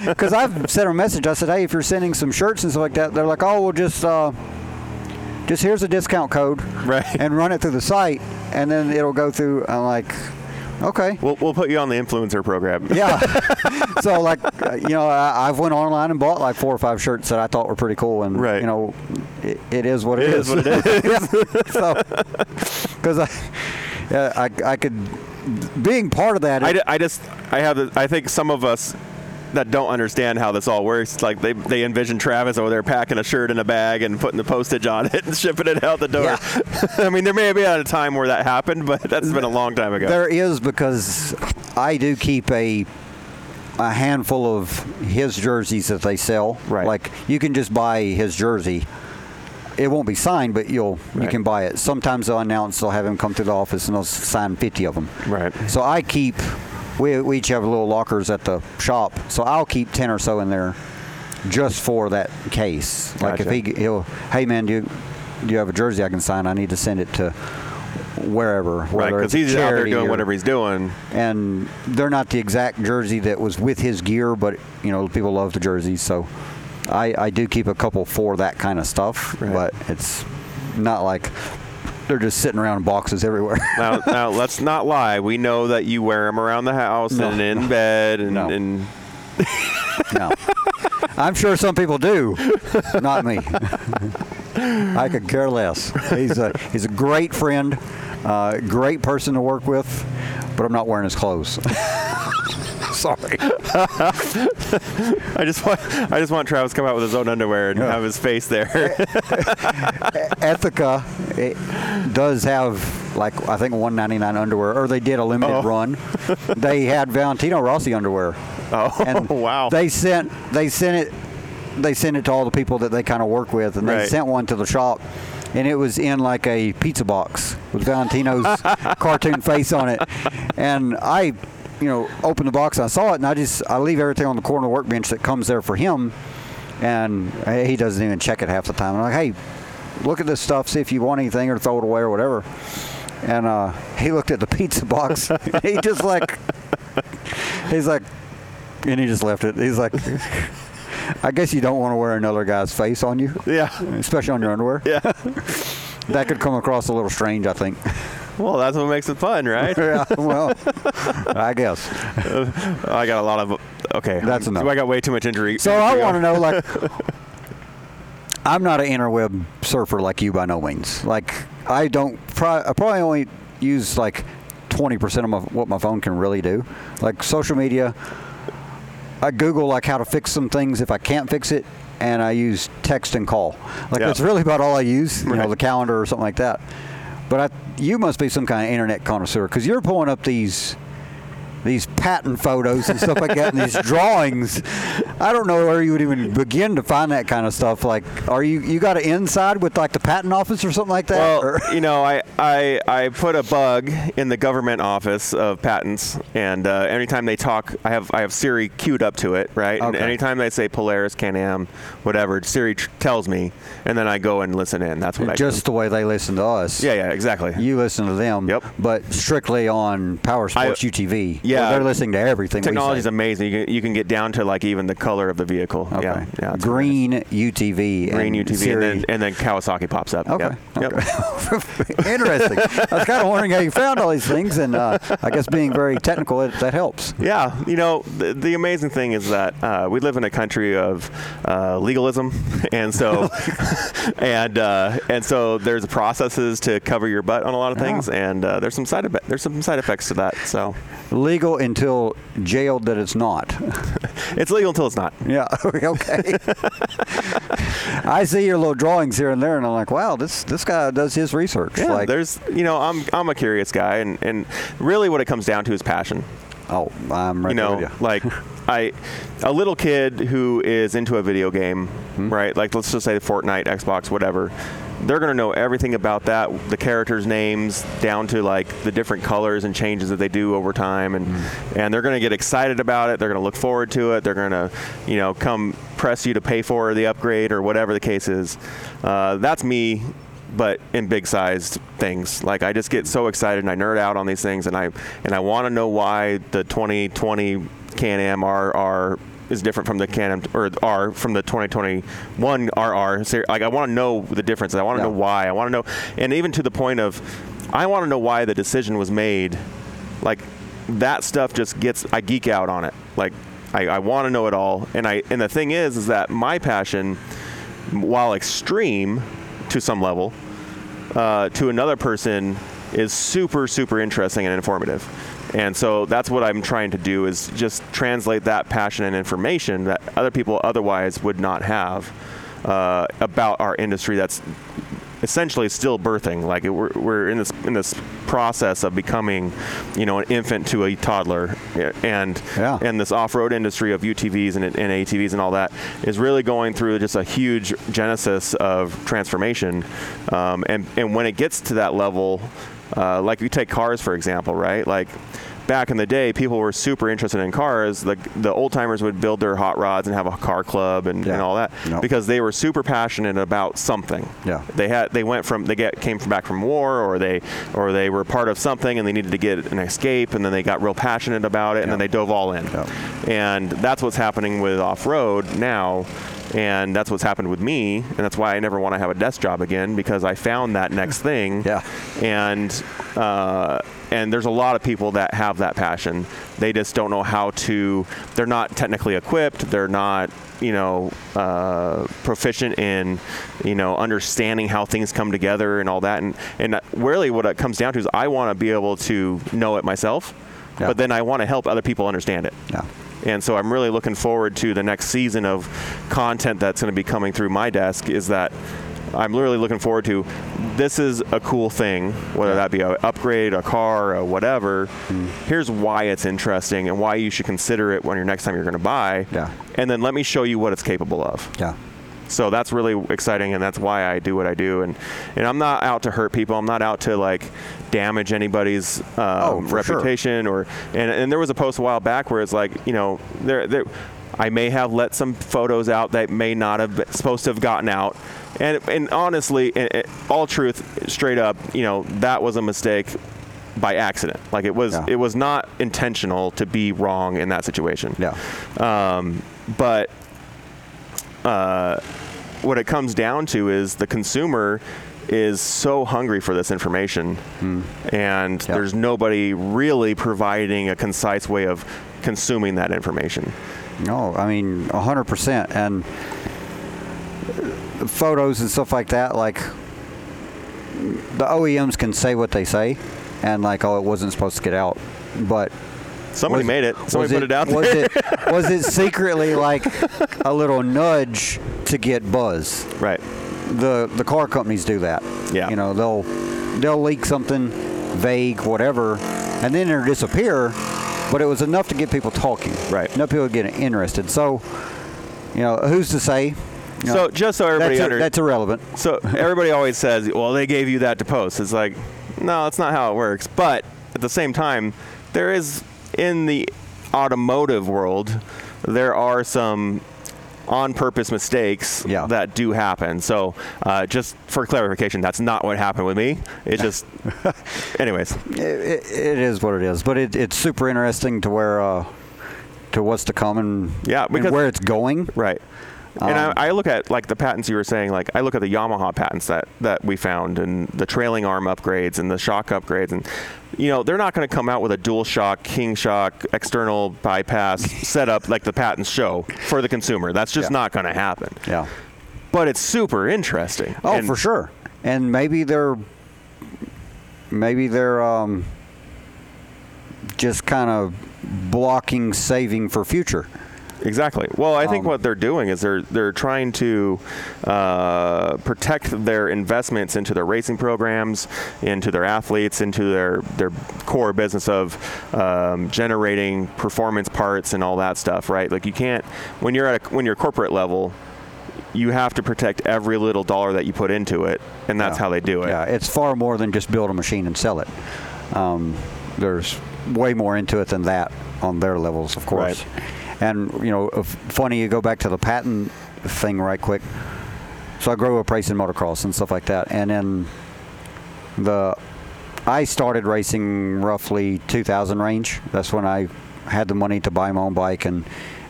[LAUGHS] Because I've sent a message. I said, hey, if you're sending some shirts and stuff like that, they're like, oh, we'll just uh, just here's a discount code, Right. and run it through the site, and then it'll go through. I'm like, okay. we'll, we'll put you on the influencer program. Yeah. [LAUGHS] so like, you know, I, I've went online and bought like four or five shirts that I thought were pretty cool, and Right. you know, it, it is what It it is is. what it is. [LAUGHS] so, because I, yeah, I, I could, being part of that. I, I just I have I think some of us that don't understand how this all works. Like they, they envision Travis over there packing a shirt in a bag and putting the postage on it [LAUGHS] and shipping it out the door. Yeah. [LAUGHS] I mean, there may have been a time where that happened, but that's been a long time ago. There is because I do keep a a handful of his jerseys that they sell. Right. Like you can just buy his jersey. It won't be signed, but you'll you can buy it. Sometimes they'll announce they'll have him come to the office and they'll sign 50 of them. Right. So I keep. We, we each have little lockers at the shop, so I'll keep 10 or so in there, just for that case. Like Gotcha. if he he'll, hey man, do you, do you have a jersey I can sign? I need to send it to wherever. right, because he's out there doing or- whatever he's doing. and they're not the exact jersey that was with his gear, but you know people love the jerseys, so I, I do keep a couple for that kind of stuff, Right. but it's not like they're just sitting around in boxes everywhere. [LAUGHS] Now, now let's not lie. We know that you wear them around the house No. and in bed, and, No. and no, I'm sure some people do, not me. [LAUGHS] I could care less. He's a he's a great friend, uh, great person to work with, but I'm not wearing his clothes. [LAUGHS] Sorry. [LAUGHS] I just want I just want Travis to come out with his own underwear and Yeah. have his face there. Ethika it does have like I think 199 underwear, or they did a limited Oh. run. they had Valentino Rossi underwear, oh, and [LAUGHS] wow. they sent they sent it they sent it to all the people that they kind of work with, and they sent one to the shop, and it was in like a pizza box with Valentino's [LAUGHS] cartoon face on it, and I. You know, opened the box. I saw it, and I just I leave everything on the corner workbench that comes there for him, and he doesn't even check it half the time. I'm like, hey, look at this stuff, see if you want anything or throw it away or whatever. And uh, he looked at the [LAUGHS] pizza box. [LAUGHS] he just like, he's like, and he just left it. He's like, I guess you don't want to wear another guy's face on you, yeah. especially on your underwear. Yeah. [LAUGHS] That could come across a little strange, I think. Well, that's what makes it fun, right? [LAUGHS] yeah, well, I guess. I got a lot of. Okay. That's enough. I got way too much injury. So I want to know, like, [LAUGHS] I'm not an interweb surfer like you by no means. Like, I don't. Pro- I probably only use like 20% of my, what my phone can really do. Like social media, I Google like how to fix some things if I can't fix it, and I use text and call. Like Yeah. that's really about all I use. You know, the calendar or something like that. But I, you must be some kind of internet connoisseur because you're pulling up these these patent photos and stuff like that and these [LAUGHS] drawings. I don't know where you would even begin to find that kind of stuff. Like, are you you got an inside with like the patent office or something like that? Well, Or- you know, I, I I put a bug in the government office of patents, and uh, anytime they talk, I have I have Siri queued up to it, right? Okay. And anytime they say Polaris, Can-Am, whatever, Siri tr- tells me, and then I go and listen in. That's what I do. just the way they listen to us. Yeah, yeah, exactly. You listen to them, Yep. but strictly on Power Sports I- UTV. yeah. Where they're listening to everything. Technology is amazing. You can, you can get down to like even the color of the vehicle. Okay. Yeah, yeah. Green UTV. Green and UTV, and then and then Kawasaki pops up. Okay. Yep. Yep. [LAUGHS] Interesting. I was kind of wondering how you found all these things, and uh, I guess being very technical, it, that helps. Yeah, you know, the, the amazing thing is that uh, we live in a country of uh, legalism, [LAUGHS] and so [LAUGHS] and uh, and so there's processes to cover your butt on a lot of things, and uh, there's some side effect, there's some side effects to that. So Legal until jailed that it's not. [LAUGHS] it's legal until it's not. Yeah. [LAUGHS] Okay. I see your little drawings here and there, and I'm like, wow, this this guy does his research. Yeah, like, there's you know I'm I'm a curious guy, and and really what it comes down to is passion. oh, I'm right you know, you. like [LAUGHS] I, a little kid who is into a video game, Hmm. right? Like let's just say Fortnite, Xbox, whatever. They're gonna know everything about that, the characters' names down to like the different colors and changes that they do over time, and Hmm. and they're gonna get excited about it. They're gonna look forward to it. They're gonna, you know, come press you to pay for the upgrade or whatever the case is. Uh, that's me but in big sized things. Like I just get so excited and I nerd out on these things and I and I want to know why the 2020 Can-Am RR is different from the Can-Am or R from the 2021 RR. So, Like I want to know the difference. I want to Yeah. know why. I want to know and even to the point of I want to know why the decision was made. Like that stuff just gets I geek out on it. Like I, I want to know it all. And I and the thing is is that my passion while extreme to some level, uh, to another person is super super interesting and informative. And so that's what I'm trying to do is just translate that passion and information that other people otherwise would not have uh, about our industry that's essentially still birthing. Like it, we're, we're in this in this process of becoming, you know, an infant to a toddler, and Yeah. and this off-road industry of UTVs and, and ATVs and all that is really going through just a huge genesis of transformation. Um, and and when it gets to that level, uh, like you take cars for example, right? Like back in the day, people were super interested in cars. The the old timers would build their hot rods and have a car club and, Yeah. and all that Yep. because they were super passionate about something. Yeah. They had they went from they get came from back from war or they or they were part of something and they needed to get an escape and then they got real passionate about it and then they dove all in. And that's what's happening with off-road now. And that's what's happened with me, and that's why I never want to have a desk job again because I found that next thing. [LAUGHS] Yeah. And uh, and there's a lot of people that have that passion. They just don't know how to. They're not technically equipped. They're not, you know, uh, proficient in, you know, understanding how things come together and all that. And and really, what it comes down to is I want to be able to know it myself, Yeah. but then I want to help other people understand it. Yeah. And so I'm really looking forward to the next season of content that's going to be coming through my desk. Is that I'm literally looking forward to. This is a cool thing, whether that be an upgrade, a car, or whatever. Mm. Here's why it's interesting and why you should consider it when you're next time you're going to buy. Yeah. And then let me show you what it's capable of. Yeah. So that's really exciting, and that's why I do what I do. And and I'm not out to hurt people. I'm not out to like damage anybody's um, Oh, for sure. reputation. Or and and there was a post a while back where it's like you know there there. I may have let some photos out that may not have been supposed to have gotten out, and and honestly, and- and all truth, straight up, you know that was a mistake by accident. Like it was, Yeah. it was not intentional to be wrong in that situation. Yeah. Um, but uh, what it comes down to is the consumer is so hungry for this information, and Hmm. Yeah. there's nobody really providing a concise way of consuming that information. No, I mean, 100%. And photos and stuff like that, like, the OEMs can say what they say, and like, oh, it wasn't supposed to get out. But Somebody was- made it. Somebody put it, out was there. It, was it secretly like a little nudge to get buzz? right. the the car companies do that. Yeah. You know, they'll they'll leak something vague, whatever, and then it'll disappear. But it was enough to get people talking. Right. Enough people getting interested. So, you know, who's to say? You So just so everybody that's, under, that's irrelevant. So [LAUGHS] everybody always says, "Well, they gave you that to post." It's like, no, that's not how it works. But at the same time, there is in the automotive world, there are some on-purpose mistakes Yeah. that do happen. So, uh, just for clarification, that's not what happened with me. It just, [LAUGHS] anyways, It, it, it is what it is. But it, it's super interesting to where uh, to what's to come and, Yeah, and where it's going. Right. And Um, I, I look at like the patents you were saying. Like I look at the Yamaha patents that that we found, and the trailing arm upgrades and the shock upgrades, and you know they're not going to come out with a dual shock, king shock, external bypass setup like the patents show for the consumer. That's just Yeah. not going to happen. Yeah. But it's super interesting. Oh, And- for sure. And maybe they're maybe they're um, just kind of blocking saving for future. Exactly. Well, I think Um, what they're doing is they're they're trying to uh, protect their investments into their racing programs, into their athletes, into their their core business of um, generating performance parts and all that stuff. Right? Like you can't when you're at a, when you're corporate level, you have to protect every little dollar that you put into it, and that's Yeah. how they do it. Yeah, it's far more than just build a machine and sell it. Um, there's way more into it than that on their levels, of course. Right. And you know, if, funny you go back to the patent thing right quick. So I grew up racing motocross and stuff like that, and then the I started racing roughly 2000 range. That's when I had the money to buy my own bike and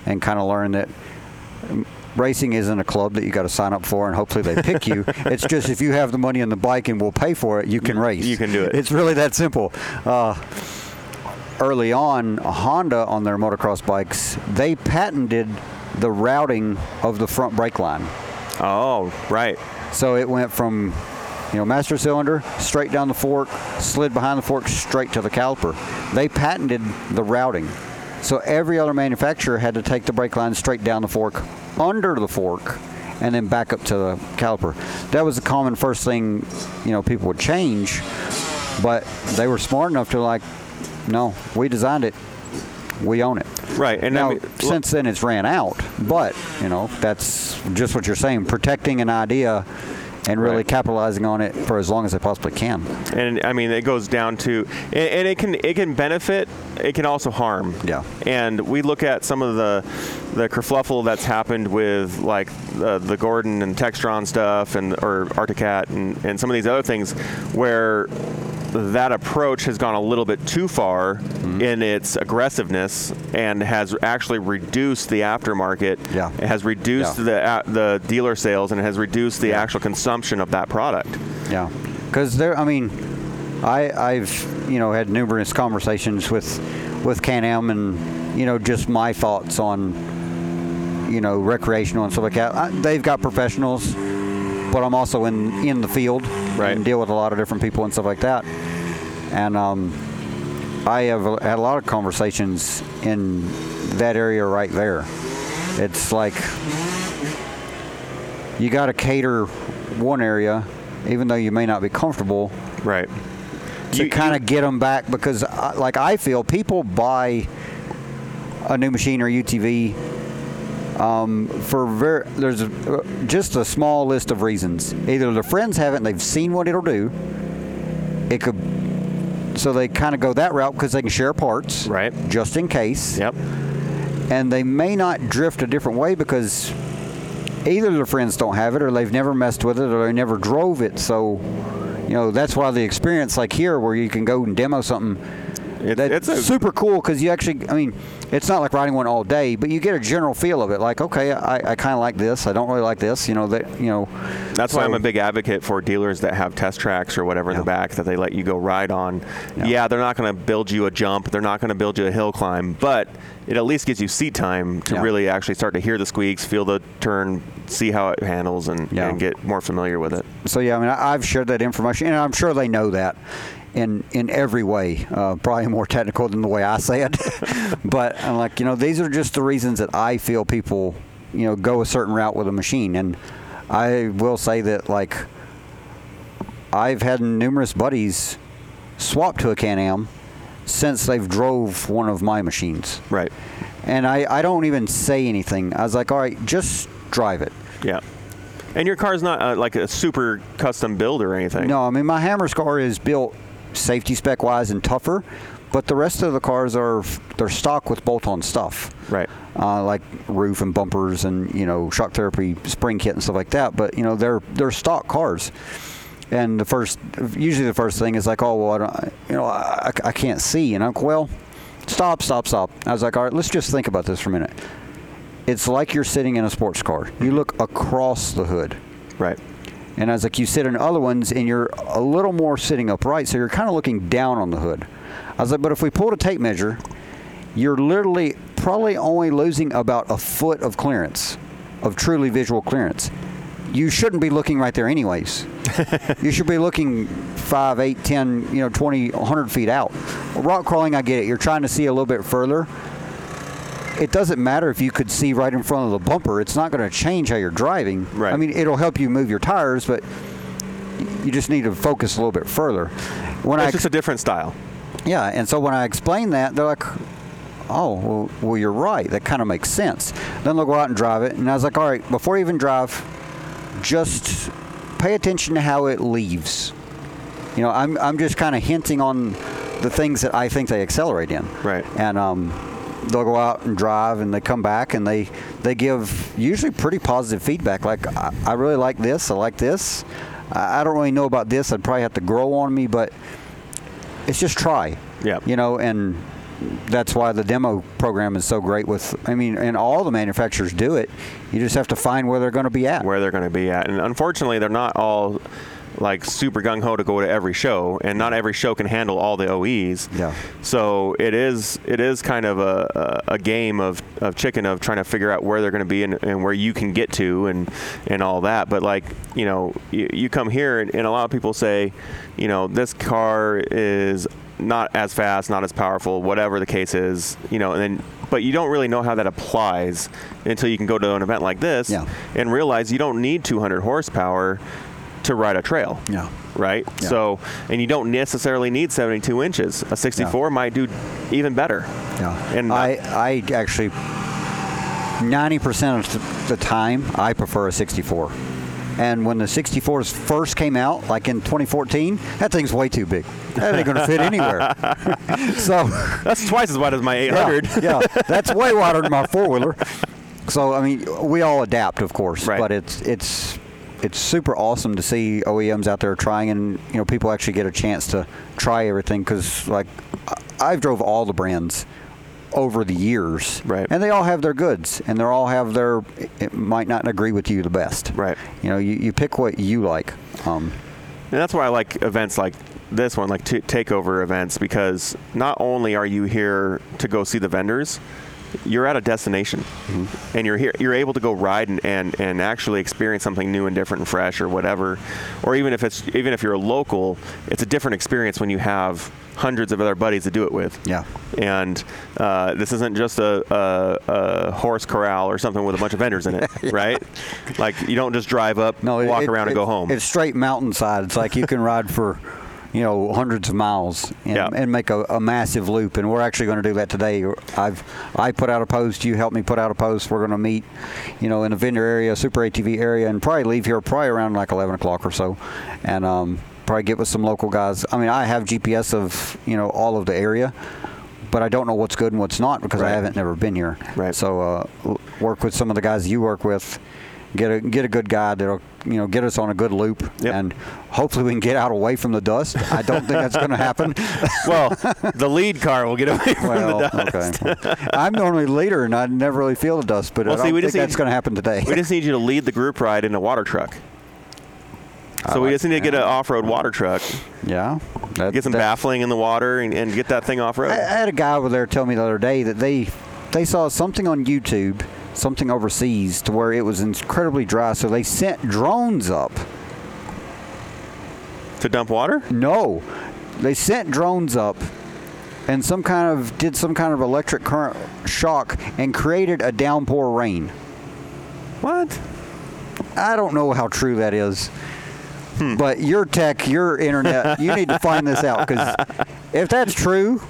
and kind of learned that racing isn't a club that you got to sign up for and hopefully they pick you. [LAUGHS] it's just if you have the money on the bike and will pay for it, you can race. you can do it. It's really that simple. Uh, early on, Honda on their motocross bikes, they patented the routing of the front brake line. Oh, right. So it went from You know, master cylinder, straight down the fork, slid behind the fork, straight to the caliper. They patented the routing. So every other manufacturer had to take the brake line straight down the fork, under the fork, and then back up to the caliper. That was the common first thing, you know, people would change. But they were smart enough to like, no, we designed it, we own it. Right, and now I mean, since then it's ran out. But you know, that's just what you're saying, protecting an idea and really Right. capitalizing on it for as long as they possibly can. and I mean it goes down to and, and it can it can benefit it can also harm Yeah. and we look at some of the the kerfluffle that's happened with like uh, the Gordon and Textron stuff and or Arctic Cat and, and some of these other things where that approach has gone a little bit too far Mm-hmm. in its aggressiveness and has actually reduced the aftermarket. Yeah. It has reduced Yeah. the uh, the dealer sales and it has reduced the Yeah. actual consumption of that product. Yeah, because there. I mean, I I've you know had numerous conversations with with Can-Am and you know just my thoughts on you know recreational and stuff like that. I, they've got professionals, but I'm also in in the field Right. and deal with a lot of different people and stuff like that. And um, I have had a lot of conversations in that area right there. It's like you got to cater one area, even though you may not be comfortable, Right. to kind of get them back because, I, like I feel, people buy a new machine or UTV um, for very there's a, just a small list of reasons. Either their friends have it and they've seen what it'll do. It could, so they kind of go that route because they can share parts, Right. Just in case Yep. and they may not drift a different way because either their friends don't have it or they've never messed with it or they never drove it so you know that's why the experience like here where you can go and demo something It- that's it's a- super cool because you actually i mean it's not like riding one all day but you get a general feel of it like okay i, I kind of like this i don't really like this you know that you know That's why I'm a big advocate for dealers that have test tracks or whatever in the back that they let you go ride on. Yeah. Yeah, they're not going to build you a jump, they're not going to build you a hill climb, but it at least gives you seat time to Yeah. really actually start to hear the squeaks, feel the turn, see how it handles, and, Yeah. and get more familiar with it. so yeah, I mean, I- I've shared that information, and I'm sure they know that in in every way. Uh, probably more technical than the way I say it, [LAUGHS] but I'm like, you know, these are just the reasons that I feel people, you know, go a certain route with a machine, and I will say that like I've had numerous buddies swap to a Can-Am since they've drove one of my machines, Right. and I I don't even say anything. I was like, all right, just drive it. Yeah. And your car's not uh, like a super custom build or anything. No, I mean my Hammer's car is built safety spec wise and tougher, but the rest of the cars are they're stock with bolt-on stuff. Right. Uh, like roof and bumpers and you know shock therapy spring kit and stuff like that. But you know they're they're stock cars. And the first, usually the first thing is like, oh well, I don't, you know, I, I can't see, and I'm like, well, stop, stop, stop. I was like, all right, let's just think about this for a minute. It's like you're sitting in a sports car. You look across the hood. Right. And I was like, you sit in other ones and you're a little more sitting upright, so you're kind of looking down on the hood. I was like, but if we pulled a tape measure, you're literally probably only losing about a foot of clearance, of truly visual clearance. You shouldn't be looking right there anyways. [LAUGHS] you should be looking 5, 8, 10, you know, 20, 100 feet out. Rock crawling, I get it. You're trying to see a little bit further. It doesn't matter if you could see right in front of the bumper. It's not going to change how you're driving. Right. I mean, it'll help you move your tires, but you just need to focus a little bit further. When I It's just a different style. yeah, and so when I explain that, they're like, "Oh, well, well you're right. That kind of makes sense." Then they'll go out and drive it, and I was like, "All right, before you even drive, just pay attention to how it leaves." You know, I'm I'm just kind of hinting on the things that I think they accelerate in. Right. And um, they'll go out and drive, and they come back, and they they give usually pretty positive feedback. Like, I, I really like this. I like this. I, I don't really know about this. I'd probably have to grow on me, but it's just try. Yeah. You know, and that's why the demo program is so great with I mean, and all the manufacturers do it. You just have to find where they're going to be at. where they're going to be at. And unfortunately, they're not all like super gung ho to go to every show, and not every show can handle all the OEs. Yeah. So it is it is kind of a, a, a game of, of chicken of trying to figure out where they're going to be and, and where you can get to and and all that. But like you know, you, you come here and, and a lot of people say, you know, this car is not as fast, not as powerful, whatever the case is, you know, and then but you don't really know how that applies until you can go to an event like this Yeah. and realize you don't need 200 horsepower to ride a trail Yeah. right? Yeah. So, and you don't necessarily need 72 inches. A 64 might do even better. Yeah. And I, I actually, 90% of the time, I prefer a 64. And when the 64s first came out, like in 2014, that thing's way too big. That ain't going to fit anywhere. [LAUGHS] so, that's twice as wide as my yeah, 800. yeah, that's way wider than my four wheeler. So I mean, we all adapt, of course, Right. but it's it's it's super awesome to see OEMs out there trying, and you know, people actually get a chance to try everything because, like, I've drove all the brands over the years, Right. And they all have their goods, and they all have their. It might not agree with you the best, Right. You know, you, you pick what you like. Um, And that's why I like events like this one, like t- takeover events, because not only are you here to go see the vendors, you're at a destination, and you're here. You're able to go ride and, and, and actually experience something new and different and fresh, or whatever. Or even if it's even if you're a local, it's a different experience when you have hundreds of other buddies to do it with. Yeah. And uh, this isn't just a, a, a horse corral or something with a bunch of vendors in it, [LAUGHS] right? Like you don't just drive up, no, it- walk it- around, and go home. It's straight mountainside. It's like you can ride for, you know, hundreds of miles and, Yeah. and make a, a massive loop. And we're actually going to do that today. I've I put out a post. You helped me put out a post. We're going to meet, you know, in a vendor area, Super ATV area, and probably leave here probably around like 11 o'clock or so, and um, probably get with some local guys. I mean, I have GPS of you know all of the area. But I don't know what's good and what's not because Right. I haven't never been here. Right. So uh, work with some of the guys you work with, get a get a good guide that'll you know get us on a good loop, Yep. and hopefully we can get out away from the dust. I don't think that's going to happen. [LAUGHS] well, the lead car will get away from well, the dust. okay. I'm normally leader, and I never really feel the dust, but Well, I don't see, think that's going to happen today. We just need you to lead the group ride in a water truck. So we just need to get an off-road water truck, yeah, that, get some that- baffling in the water, and, and get that thing off-road. I, I had a guy over there tell me the other day that they they saw something on YouTube, something overseas, to where it was incredibly dry, so they sent drones up. to dump water? No, they sent drones up and some kind of did some kind of electric current shock and created a downpour rain. What? I don't know how true that is. Hmm. But your tech, your internet, you need to find this out because if that's true,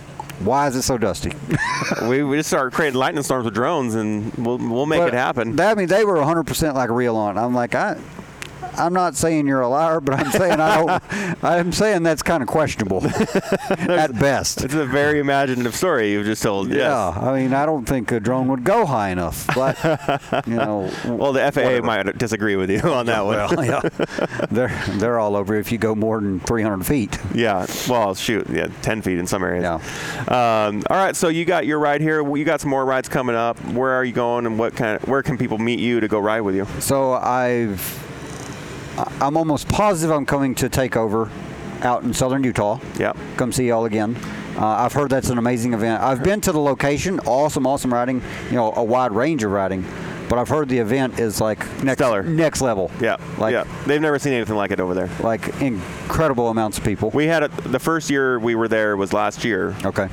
why is it so dusty? [LAUGHS] we, we just start creating lightning storms with drones, and we'll we'll make But it happen. That, I mean, they were 100% like real on. I'm like, I, I'm not saying you're a liar, but I'm saying I don't. [LAUGHS] I'm saying that's kind of questionable [LAUGHS] at best. it's a very imaginative story you've just told. Yeah, I mean, I don't think a drone would go high enough, but [LAUGHS] you know, Well, the FAA whatever. might disagree with you on that one. Well, yeah, they're they're all over if you go more than 300 feet. Yeah. Well, shoot. Yeah, 10 feet in some areas. Yeah. Um, all right. So you got your ride here. You got some more rides coming up. Where are you going, and what kind? Of, where can people meet you to go ride with you? So I've I'm almost positive I'm coming to take over out in southern Utah. Yeah. Come see y'all again. Uh, I've heard that's an amazing event. I've been to the location. Awesome, awesome riding. You know, a wide range of riding. But I've heard the event is like next Stellar. next level. Yeah. Like yeah. They've never seen anything like it over there. like incredible amounts of people. We had it. The first year we were there was last year. okay.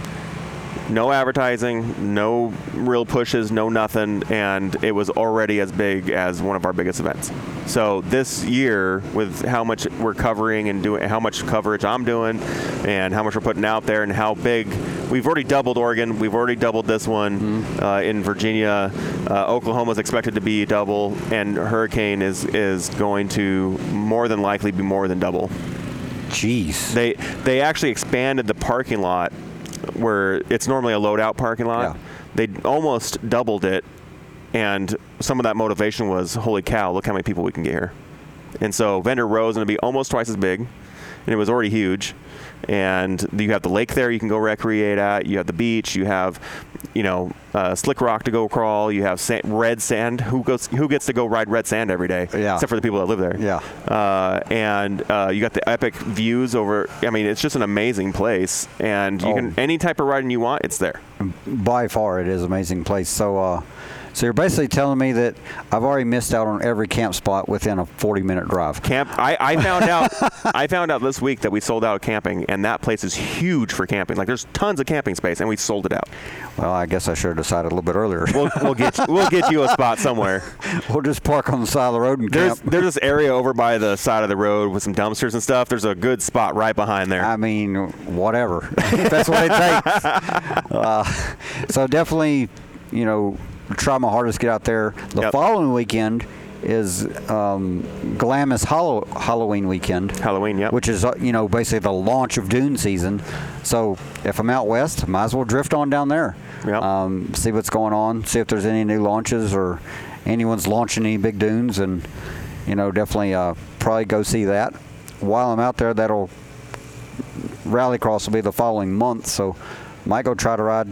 No advertising, no real pushes, no nothing, and it was already as big as one of our biggest events. So this year, with how much we're covering and doing, how much coverage I'm doing, and how much we're putting out there, and how big, we've already doubled Oregon. We've already doubled this one uh, in Virginia. Uh, is expected to be double, and Hurricane is is going to more than likely be more than double. Jeez. They they actually expanded the parking lot where it's normally a loadout parking lot. Yeah. They almost doubled it, and some of that motivation was, holy cow, look how many people we can get here. And so Vendor Row is going to be almost twice as big, and it was already huge. And you have the lake there you can go recreate at. You have the beach. You have you know uh, slick rock to go crawl. You have sa- red sand. Who goes? Who gets to go ride red sand every day? Yeah. Except for the people that live there. Yeah. Uh, and uh, you got the epic views over. I mean, it's just an amazing place, and you Oh. can any type of riding you want, it's there. by far it is an amazing place so uh so you're basically telling me that I've already missed out on every camp spot within a 40 minute drive. Camp. I, I found out. [LAUGHS] I found out this week that we sold out camping, and that place is huge for camping. Like there's tons of camping space, and we sold it out. Well, I guess I should have decided a little bit earlier. We'll, we'll get you, we'll get you a spot somewhere. [LAUGHS] we'll just park on the side of the road and There's camp. there's this area over by the side of the road with some dumpsters and stuff. There's a good spot right behind there. I mean, whatever. [LAUGHS] that's what it takes. Uh, so definitely, you know, try my hardest to get out there. The Yep. following weekend is um, Glamis Hallow- Halloween weekend. Halloween, yep. Which is, uh, you know, basically the launch of dune season. So if I'm out west, might as well drift on down there. Yep. Um, see what's going on. See if there's any new launches or anyone's launching any big dunes, and you know, definitely uh, probably go see that. While I'm out there, that'll Rallycross will be the following month, so might go try to ride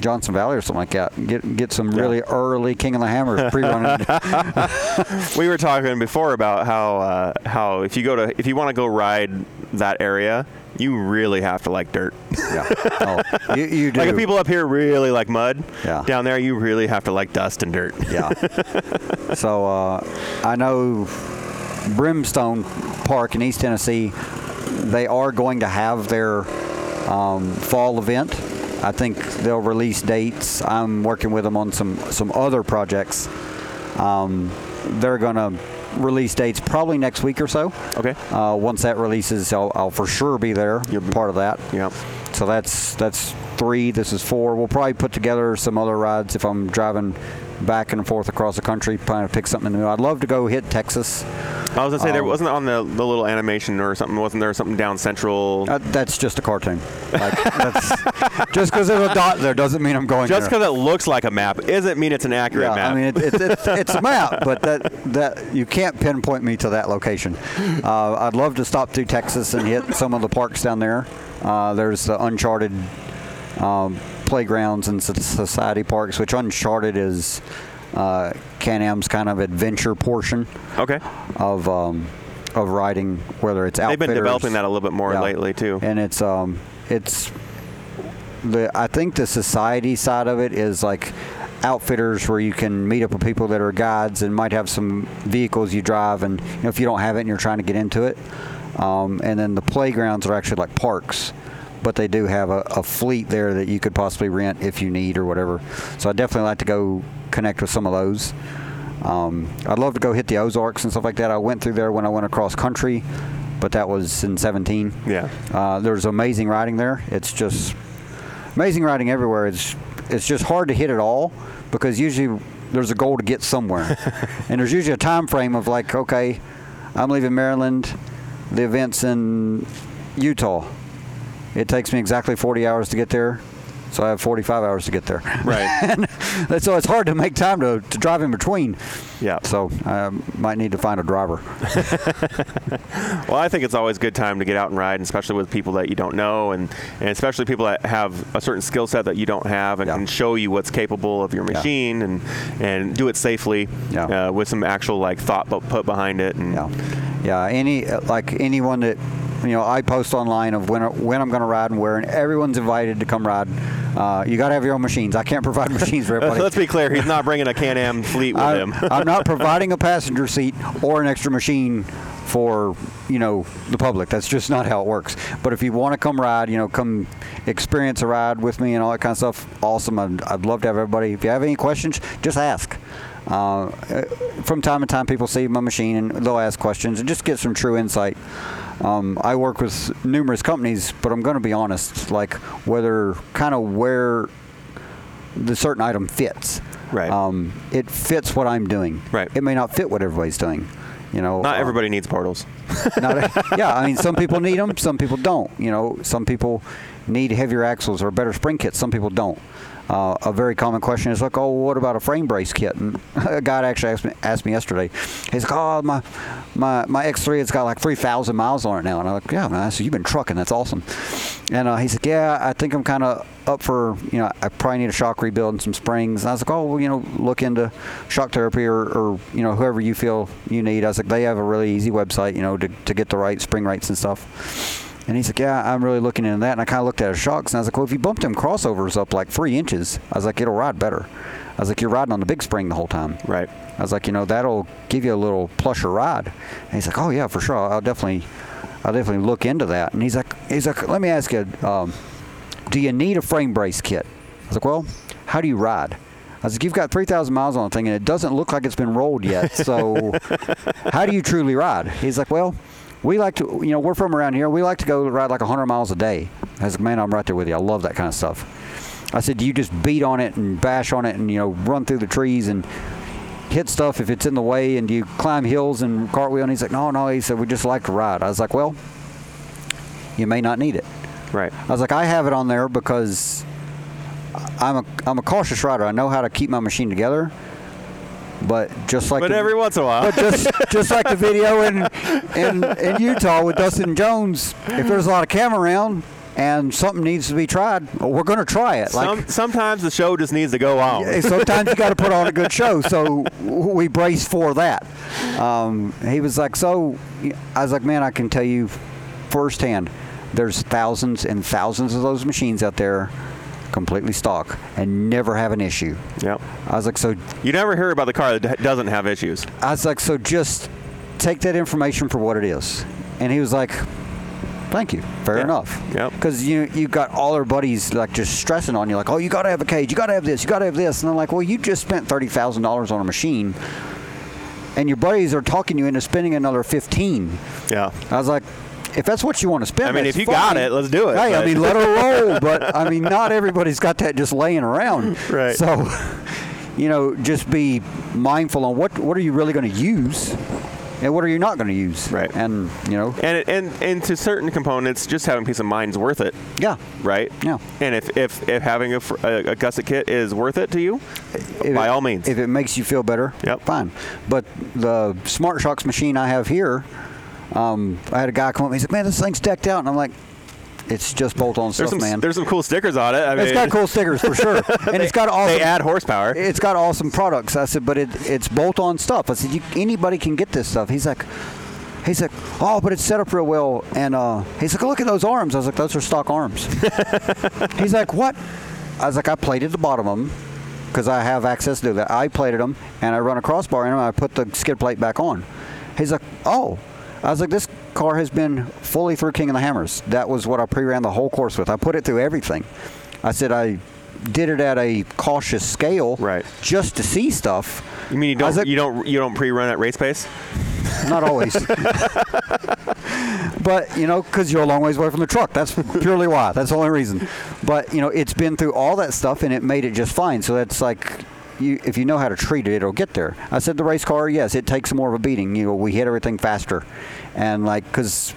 Johnson Valley or something like that. Get get some really early King of the Hammers [LAUGHS] pre-running. [LAUGHS] we were talking before about how uh, how if you go to if you want to go ride that area, you really have to like dirt. yeah, [LAUGHS] oh, you, you do. like if people up here really like mud, Yeah. down there you really have to like dust and dirt. Yeah. so uh, I know Brimstone Park in East Tennessee, they are going to have their um, fall event. I think they'll release dates. I'm working with them on some some other projects. Um, they're going to release dates probably next week or so. Okay. Uh, once that releases, I'll, I'll for sure be there. You'll be- part of that. Yep. So that's that's three. This is four. We'll probably put together some other rides if I'm driving back and forth across the country, trying to pick something new. I'd love to go hit Texas. I was gonna say there Um, wasn't on the, the little animation or something. Wasn't there something down central? Uh, that's just a cartoon. Like, that's, [LAUGHS] just because there's a dot there doesn't mean I'm going Just because it looks like a map doesn't mean it's an accurate yeah, map. I mean it, it, it's it's a map, but that that you can't pinpoint me to that location. Uh, I'd love to stop through Texas and hit some of the parks down there. Uh, there's the Uncharted um, playgrounds and society parks, which Uncharted is uh, Can-Am's kind of adventure portion okay. of um, of riding, whether it's They've been developing that a little bit more Yeah. lately too. and it's um it's the I think the society side of it is like outfitters where you can meet up with people that are guides and might have some vehicles you drive and you know, if you don't have it and you're trying to get into it um, and then the playgrounds are actually like parks but they do have a, a fleet there that you could possibly rent if you need or whatever so i definitely like to go connect with some of those um, I'd love to go hit the Ozarks and stuff like that. I went through there when I went across country, but that was in 17. Yeah. Uh, there's amazing riding there. It's just amazing riding everywhere. It's it's just hard to hit it all because usually there's a goal to get somewhere, [LAUGHS] and there's usually a time frame of like, okay, I'm leaving Maryland, the event's in Utah. It takes me exactly 40 hours to get there, so I have 45 hours to get there. Right. [LAUGHS] And so it's hard to make time to, to drive in between. Yeah. So I might need to find a driver. [LAUGHS] Well, I think it's always a good time to get out and ride, and especially with people that you don't know, and, and especially people that have a certain skill set that you don't have, and Yeah. can show you what's capable of your Yeah. machine, and and do it safely, Yeah. uh, with some actual like thought put behind it. And Yeah, yeah. Any like anyone that you know, I post online of when when I'm going to ride and where, and everyone's invited to come ride. Uh, you got to have your own machines. I can't provide [LAUGHS] machines for everybody. [LAUGHS] Let's be clear, he's not bringing a Can-Am fleet with I, him. I'm not providing a passenger seat or an extra machine for you know the public. That's just not how it works. But if you want to come ride, you know, come experience a ride with me and all that kind of stuff. Awesome. I'd, I'd love to have everybody. If you have any questions, just ask. Uh, from time to time, people see my machine and they'll ask questions and just get some true insight. Um, I work with numerous companies, but I'm going to be honest, like whether kind of where the certain item fits. Right. Um, it fits what I'm doing. Right. It may not fit what everybody's doing. You know. not uh, everybody needs portals. [LAUGHS] not- yeah. I mean, some people need them. Some people don't. You know. Some people, need heavier axles or better spring kits. Some people don't. Uh, a very common question is like, oh, what about a frame brace kit? And [LAUGHS] a guy actually asked me, asked me yesterday. He's like, oh, my my my X3, it's got like 3,000 miles on it now. And I'm like, yeah, man. I said, you've been trucking. That's awesome. And uh, he said, yeah, I think I'm kind of up for, you know, I probably need a shock rebuild and some springs. And I was like, oh, well, you know, look into shock therapy or, or, you know, whoever you feel you need. I was like, they have a really easy website, you know, to, to get the right spring rates and stuff. And he's like, yeah, I'm really looking into that. And I kind of looked at his shocks, and I was like, well, if you bumped them crossovers up like three inches, I was like, it'll ride better. I was like, you're riding on the big spring the whole time. Right. I was like, you know, that'll give you a little plusher ride. And he's like, oh yeah, for sure. I'll definitely, I'll definitely look into that. And he's like, he's like, let me ask you, um, do you need a frame brace kit? I was like, well, how do you ride? I was like, you've got 3,000 miles on the thing, and it doesn't look like it's been rolled yet. So, [LAUGHS] how do you truly ride? He's like, well, we like to, you know, we're from around here. We like to go ride like 100 miles a day. I was like, man, I'm right there with you. I love that kind of stuff. I said, do you just beat on it and bash on it and, you know, run through the trees and hit stuff if it's in the way? And do you climb hills and cartwheel? And he's like, no, no. He said, we just like to ride. I was like, well, you may not need it. Right. I was like, I have it on there because I'm a, I'm a cautious rider. I know how to keep my machine together. But just like But the- every once in a while. but just just like the video in, in in Utah with Dustin Jones, if there's a lot of camera around and something needs to be tried, we're going to try it. Like Some, sometimes the show just needs to go on. sometimes you got to put on a good show, so we brace for that. Um, he was like, so I was like, man, I can tell you firsthand, there's thousands and thousands of those machines out there, completely stock, and never have an issue. Yep. I was like, so You never hear about the car that doesn't have issues. I was like, so just take that information for what it is. And he was like, thank you. Fair enough. Yep. Because you you got all our buddies like just stressing on you, like, oh, you got to have a cage, you got to have this, you got to have this. And I'm like, well, you just spent thirty thousand dollars on a machine, and your buddies are talking you into spending another fifteen. Yeah. I was like. If that's what you want to spend, I mean, if you got it, let's do it, Hey, I mean, let her [LAUGHS] roll. But I mean, not everybody's got that just laying around. Right. So, you know, just be mindful on what what are you really going to use, and what are you not going to use. Right. And you know, And, and and to certain components, just having peace of mind is worth it, yeah. right? Yeah. And if if, if having a, a, a gusset kit is worth it to you, If by it- all means. If it makes you feel better, Yep. fine. But the Smart Shocks machine I have here, um, I had a guy come up. And he's like, "Man, this thing's decked out," and I'm like, "It's just bolt-on stuff, some man." there's some cool stickers on it. I mean, it's got cool stickers for sure, [LAUGHS] and it's got awesome. They add horsepower. It's got awesome products. I said, but it, it's bolt-on stuff. I said, you, anybody can get this stuff. He's like, he's like, oh, but it's set up real well. And uh, he's like, look at those arms. I was like, those are stock arms. [LAUGHS] he's like, what? I was like, I plated the bottom of them because I have access to that. I plated them and I run a crossbar in them. And I put the skid plate back on. He's like, oh. I was like, this car has been fully through King of the Hammers. That was what I pre-ran the whole course with. I put it through everything. I said I did it at a cautious scale, Right. Just to see stuff. you mean you don't like- you don't you don't pre-run at race pace? Not always. [LAUGHS] but, you know, because you're a long ways away from the truck. That's purely why. That's the only reason. But, you know, it's been through all that stuff and it made it just fine. So that's like, you, if you know how to treat it, it'll get there. I said the race car, yes, it takes more of a beating. You know, we hit everything faster. And, like, because,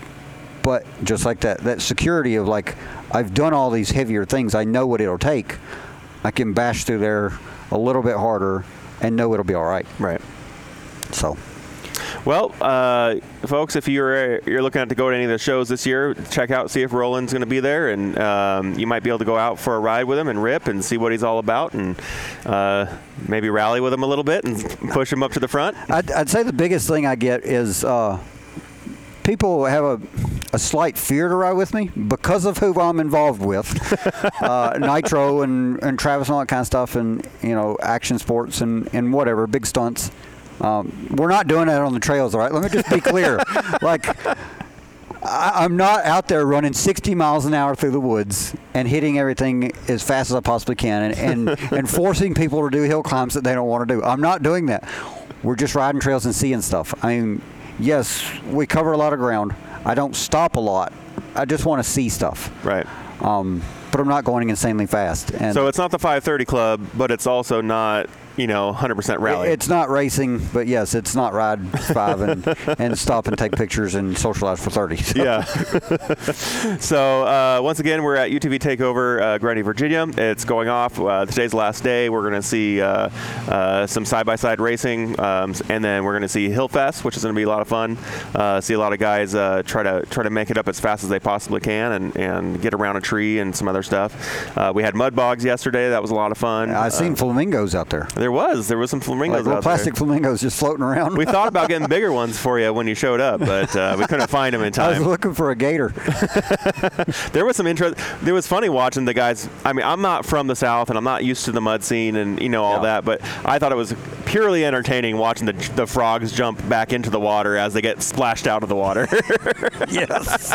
but just like that, that security of, like, I've done all these heavier things. I know what it'll take. I can bash through there a little bit harder and know it'll be all right. Right. So. Well, uh, folks, if you're you're looking to go to any of the shows this year, check out see if Rowland's going to be there, and um, you might be able to go out for a ride with him and rip and see what he's all about, and uh, maybe rally with him a little bit and push him up to the front. I'd, I'd say the biggest thing I get is uh, people have a, a slight fear to ride with me because of who I'm involved with, [LAUGHS] uh, Nitro and, and Travis and all that kind of stuff, and you know action sports and, and whatever big stunts. Um, we're not doing that on the trails, all right? Let me just be clear. [LAUGHS] like, I, I'm not out there running 60 miles an hour through the woods and hitting everything as fast as I possibly can and, and, [LAUGHS] and forcing people to do hill climbs that they don't want to do. I'm not doing that. We're just riding trails and seeing stuff. I mean, yes, we cover a lot of ground. I don't stop a lot. I just want to see stuff. Right. Um, but I'm not going insanely fast. And So it's not the 530 club, but it's also not, you know, 100% rally. It's not racing, but yes, it's not ride five and, [LAUGHS] and stop and take pictures and socialize for 30. So yeah. [LAUGHS] so uh, once again, we're at UTV Takeover, uh, Grundy, Virginia. It's going off. Uh, today's the last day. We're going to see uh, uh, some side-by-side racing, um, and then we're going to see Hillfest, which is going to be a lot of fun. Uh, see a lot of guys uh, try to try to make it up as fast as they possibly can, and, and get around a tree and some other stuff. Uh, we had mud bogs yesterday. That was a lot of fun. I've seen flamingos out there. There was there was some flamingos Like little out there. plastic flamingos just floating around. We thought about getting bigger [LAUGHS] ones for you when you showed up, but uh, we couldn't find them in time. I was looking for a gator. [LAUGHS] There was some interest. There was funny watching the guys. I mean, I'm not from the South, and I'm not used to the mud scene and you know all Yeah. that. But I thought it was purely entertaining watching the the frogs jump back into the water as they get splashed out of the water. [LAUGHS] yes.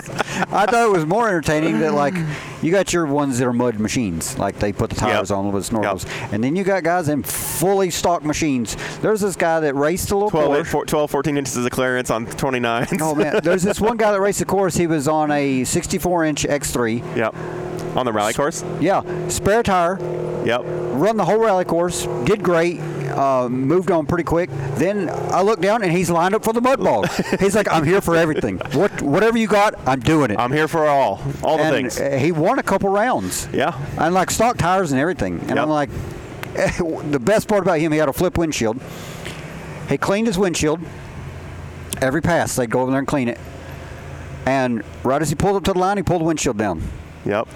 I thought it was more entertaining that like you got your ones that are mud machines, like they put the tires Yep. on with snorkels, and then you got guys in fully stock machines. There's this guy that raced a little 12, course. four- 12, 14 inches of clearance on 29. Oh man, [LAUGHS] there's this one guy that raced the course. He was on a 64 inch X3. Yep. On the rally course. Yeah, spare tire, Yep. run the whole rally course, did great, uh, moved on pretty quick. Then I look down and he's lined up for the mud bog. [LAUGHS] he's like, I'm here for everything. What whatever you got, I'm doing it. I'm here for all, all the and things. uh, he won a couple rounds. Yeah. And like stock tires and everything. And Yep. I'm like, [LAUGHS] the best part about him, he had a flip windshield. He cleaned his windshield. Every pass, they'd go over there and clean it. And right as he pulled up to the line, he pulled the windshield down. Yep.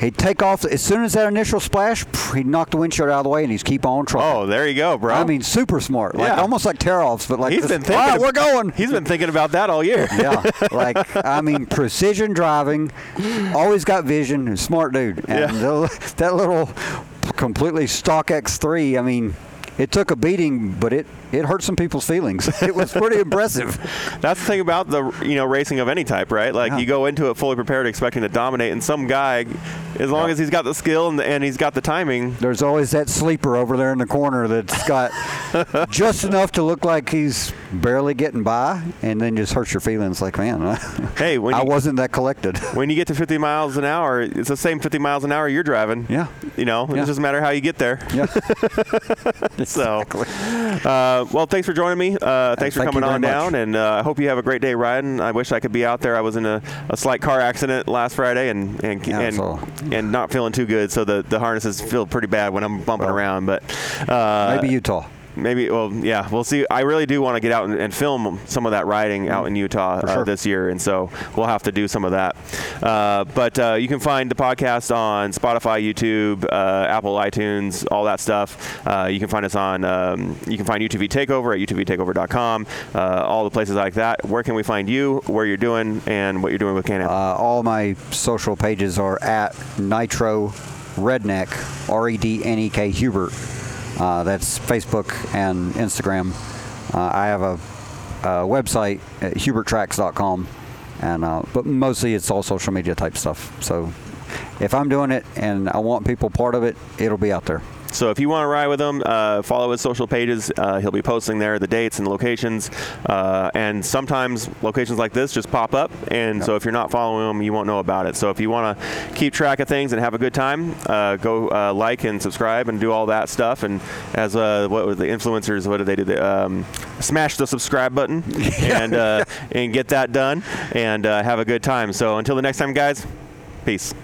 He'd take off as soon as that initial splash. He'd knock the windshield out of the way, and he's keep on trucking. Oh, there you go, bro. I mean, super smart, like Yeah. almost like tear-offs, but like he's this- been thinking. Right, we're going. He's been thinking about that all year. yeah, [LAUGHS] like I mean, precision driving. Always got vision. Smart dude. And Yeah. Uh, the, [LAUGHS] that little completely stock X3. I mean, it took a beating, but it it hurt some people's feelings. [LAUGHS] It was pretty impressive. [LAUGHS] That's the thing about the you know racing of any type, right? Like Yeah. you go into it fully prepared, expecting to dominate, and some guy, as long Yeah. as he's got the skill and, and he's got the timing, There's always that sleeper over there in the corner that's got [LAUGHS] just enough to look like he's barely getting by, and then just hurts your feelings. Like, man, hey, when I you, wasn't that collected. when you get to 50 miles an hour, it's the same 50 miles an hour you're driving. Yeah. You know, Yeah. it doesn't matter how you get there. Yeah. So, uh, well, thanks for joining me. Uh, thanks for thank coming on much. down, and uh, I hope you have a great day riding. I wish I could be out there. I was in a, a slight car accident last Friday, and and Yeah, and not feeling too good. So the, the harnesses feel pretty bad when I'm bumping Well, around. But uh, Maybe Utah. Maybe, well, yeah, we'll see. I really do want to get out and, and film some of that riding out in Utah uh, sure. this year, and so we'll have to do some of that. Uh, but uh, you can find the podcast on Spotify, YouTube, uh, Apple, iTunes, all that stuff. Uh, you can find us on. Um, you can find UTV Takeover at UTVTakeover.com. Uh, all the places like that. Where can we find you? Where you're doing and what you're doing with Can-Am? Uh, all my social pages are at Nitro Redneck, R E D N E K Hubert. Uh, that's Facebook and Instagram. Uh, I have a, a website at huberttracks.com, and uh, but mostly it's all social media type stuff. So if I'm doing it and I want people part of it, it'll be out there. So if you want to ride with him, uh, follow his social pages. Uh, he'll be posting there the dates and locations. Uh, and sometimes locations like this just pop up. And so if you're not following him, you won't know about it. So if you want to keep track of things and have a good time, uh, go uh, like and subscribe and do all that stuff. And as uh, what were the influencers? What did they do? They, um, smash the subscribe button [LAUGHS] and uh, and get that done and uh, have a good time. So until the next time, guys. Peace.